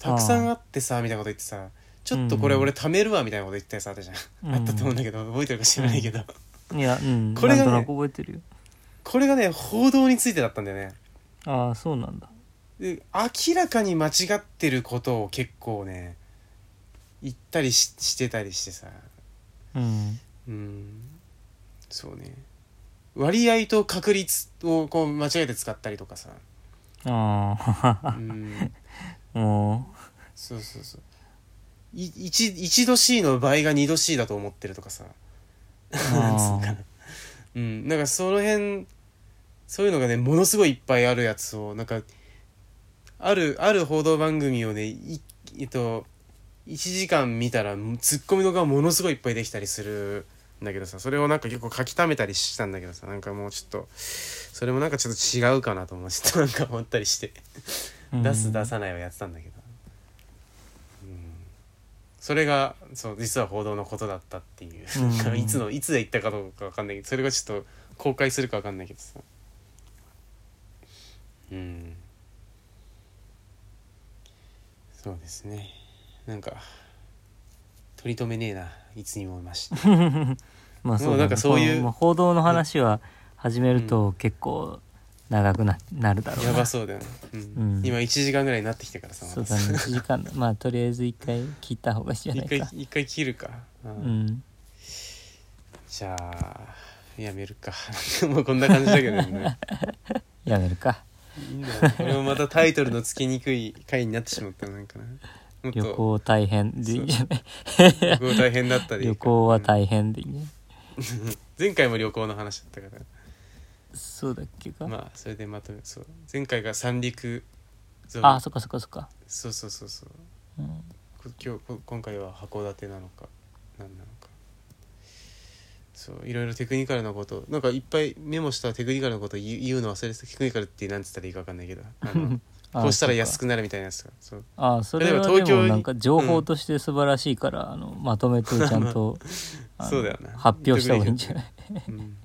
[SPEAKER 1] たくさんあってさみたいなこと言ってさちょっとこれ
[SPEAKER 2] うん。
[SPEAKER 1] 俺貯めるわみたいなこと言ったやつあったじゃん、
[SPEAKER 2] うん。
[SPEAKER 1] あったと思うんだけど覚えてるか知らないけど、
[SPEAKER 2] いやうん。
[SPEAKER 1] これがねこれがね報道についてだったんだよね。
[SPEAKER 2] ああそうなんだ。
[SPEAKER 1] で明らかに間違ってることを結構ね言ったりししてたりしてさ。
[SPEAKER 2] うん。
[SPEAKER 1] うん。そうね。割合と確率をこう間違えて使ったりとかさ。
[SPEAKER 2] あ
[SPEAKER 1] うん。
[SPEAKER 2] あ も
[SPEAKER 1] そうそうそう。い 1, 1度 C の倍が2度 C だと思ってるとかさ。
[SPEAKER 2] う
[SPEAKER 1] なんつうかな。うん。なんかその辺そういうのがねものすごいいっぱいあるやつをなんかあるある報道番組をねいえっと1時間見たらツッコミのがものすごいいっぱいできたりするんだけどさそれをなんか結構書き溜めたりしたんだけどさなんかもうちょっとそれもなんかちょっと違うかなと思うちょっと なんか思ったりして。
[SPEAKER 2] うん。
[SPEAKER 1] 出す出さないをやってたんだけど、うん、それがそう実は報道のことだったっていう、いつのいつで言ったかどうかわかんないけどそれがちょっと公開するかわかんないけどさ。うんそうですね。なんか取り留めねえないつにもいました
[SPEAKER 2] まあそう
[SPEAKER 1] もうなんかそういう
[SPEAKER 2] まあ報道の話は始めると結構長くななるだろうな。
[SPEAKER 1] やばそうだよね、うん。
[SPEAKER 2] うん。
[SPEAKER 1] 今1時間ぐらいになってきてからさ
[SPEAKER 2] そうだね。1時間だまあとりあえず一回切った方がいいんじゃな
[SPEAKER 1] 一
[SPEAKER 2] いか。
[SPEAKER 1] 回一回切るか、う
[SPEAKER 2] うんん。
[SPEAKER 1] じゃあやめるか。もうこんな感じだけどね。
[SPEAKER 2] やめるか
[SPEAKER 1] いいんだよ。これもまたタイトルのつけにくい回になってしまったなんかなもっと。
[SPEAKER 2] 旅行大変でいいんじゃない？
[SPEAKER 1] 旅行大変だったでいい
[SPEAKER 2] 旅
[SPEAKER 1] か
[SPEAKER 2] 行は大変でいいね。
[SPEAKER 1] 前回も旅行の話だったから。
[SPEAKER 2] そうだっけか、
[SPEAKER 1] まあそれでまとめそう。前回が三陸そう
[SPEAKER 2] あそっかそっかそっか、
[SPEAKER 1] そうそうそうそう。
[SPEAKER 2] うん、
[SPEAKER 1] こ今日こ今回は函館なのか何なのかそういろいろテクニカルなことなんかいっぱいメモしたテクニカルなこと言う言うの忘れてた。テクニカルって何つったらいいか分かんないけど。あの
[SPEAKER 2] あ
[SPEAKER 1] こうしたら安くなるみたいなやつそう。
[SPEAKER 2] かあそれはでもなんか情報として素晴らしいから、あのまとめてちゃんと
[SPEAKER 1] そうだよな。
[SPEAKER 2] 発表した方がいいんじゃない？
[SPEAKER 1] うん。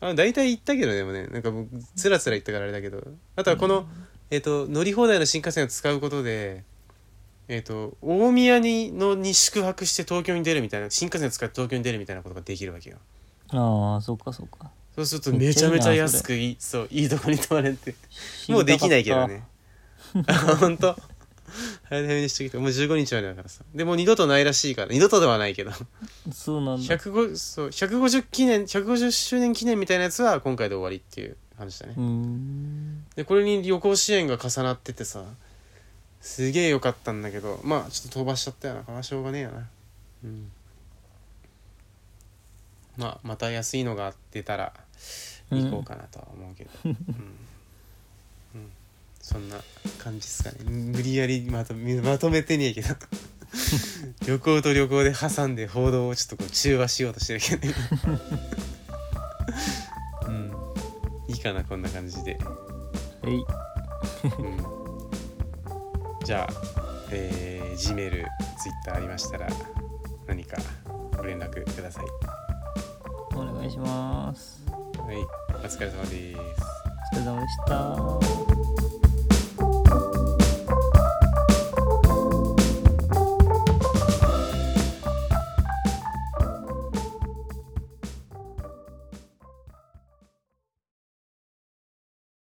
[SPEAKER 1] あ大体言ったけどでもね。なんか僕つらつら言ったからあれだけど。あとはこの、えっと乗り放題の新幹線を使うことでえっと大宮にのに宿泊して東京に出るみたいな新幹線を使って東京に出るみたいなことができるわけよ。
[SPEAKER 2] ああそっかそっか。
[SPEAKER 1] そうするとめちゃめちゃ安くいい そういいとこに泊まれて。もうできないけどね。あ本当？早めにしときてもう15日までだからさ。でもう二度とないらしいから。二度とではないけど。
[SPEAKER 2] そうなんだ。
[SPEAKER 1] 105そう150記念150周年記念みたいなやつは今回で終わりっていう話だね。でこれに旅行支援が重なっててさすげえ良かったんだけどまあちょっと飛ばしちゃったよな。これはしょうがねえよな。うん。まあまた安いのが出たら行こうかなとは思うけど。うん、うん。そんな感じですかね。無理やりまとめまとめてねえけど。旅行と旅行で挟んで報道をちょっとこう中和しようとしてるけどね。うん。いいかなこんな感じで。
[SPEAKER 2] はい。
[SPEAKER 1] うんじゃあ、えー、G メール、Twitter ありましたら何かご連絡ください。
[SPEAKER 2] お願いします
[SPEAKER 1] はい、お疲れ様です。
[SPEAKER 2] お疲れ様でした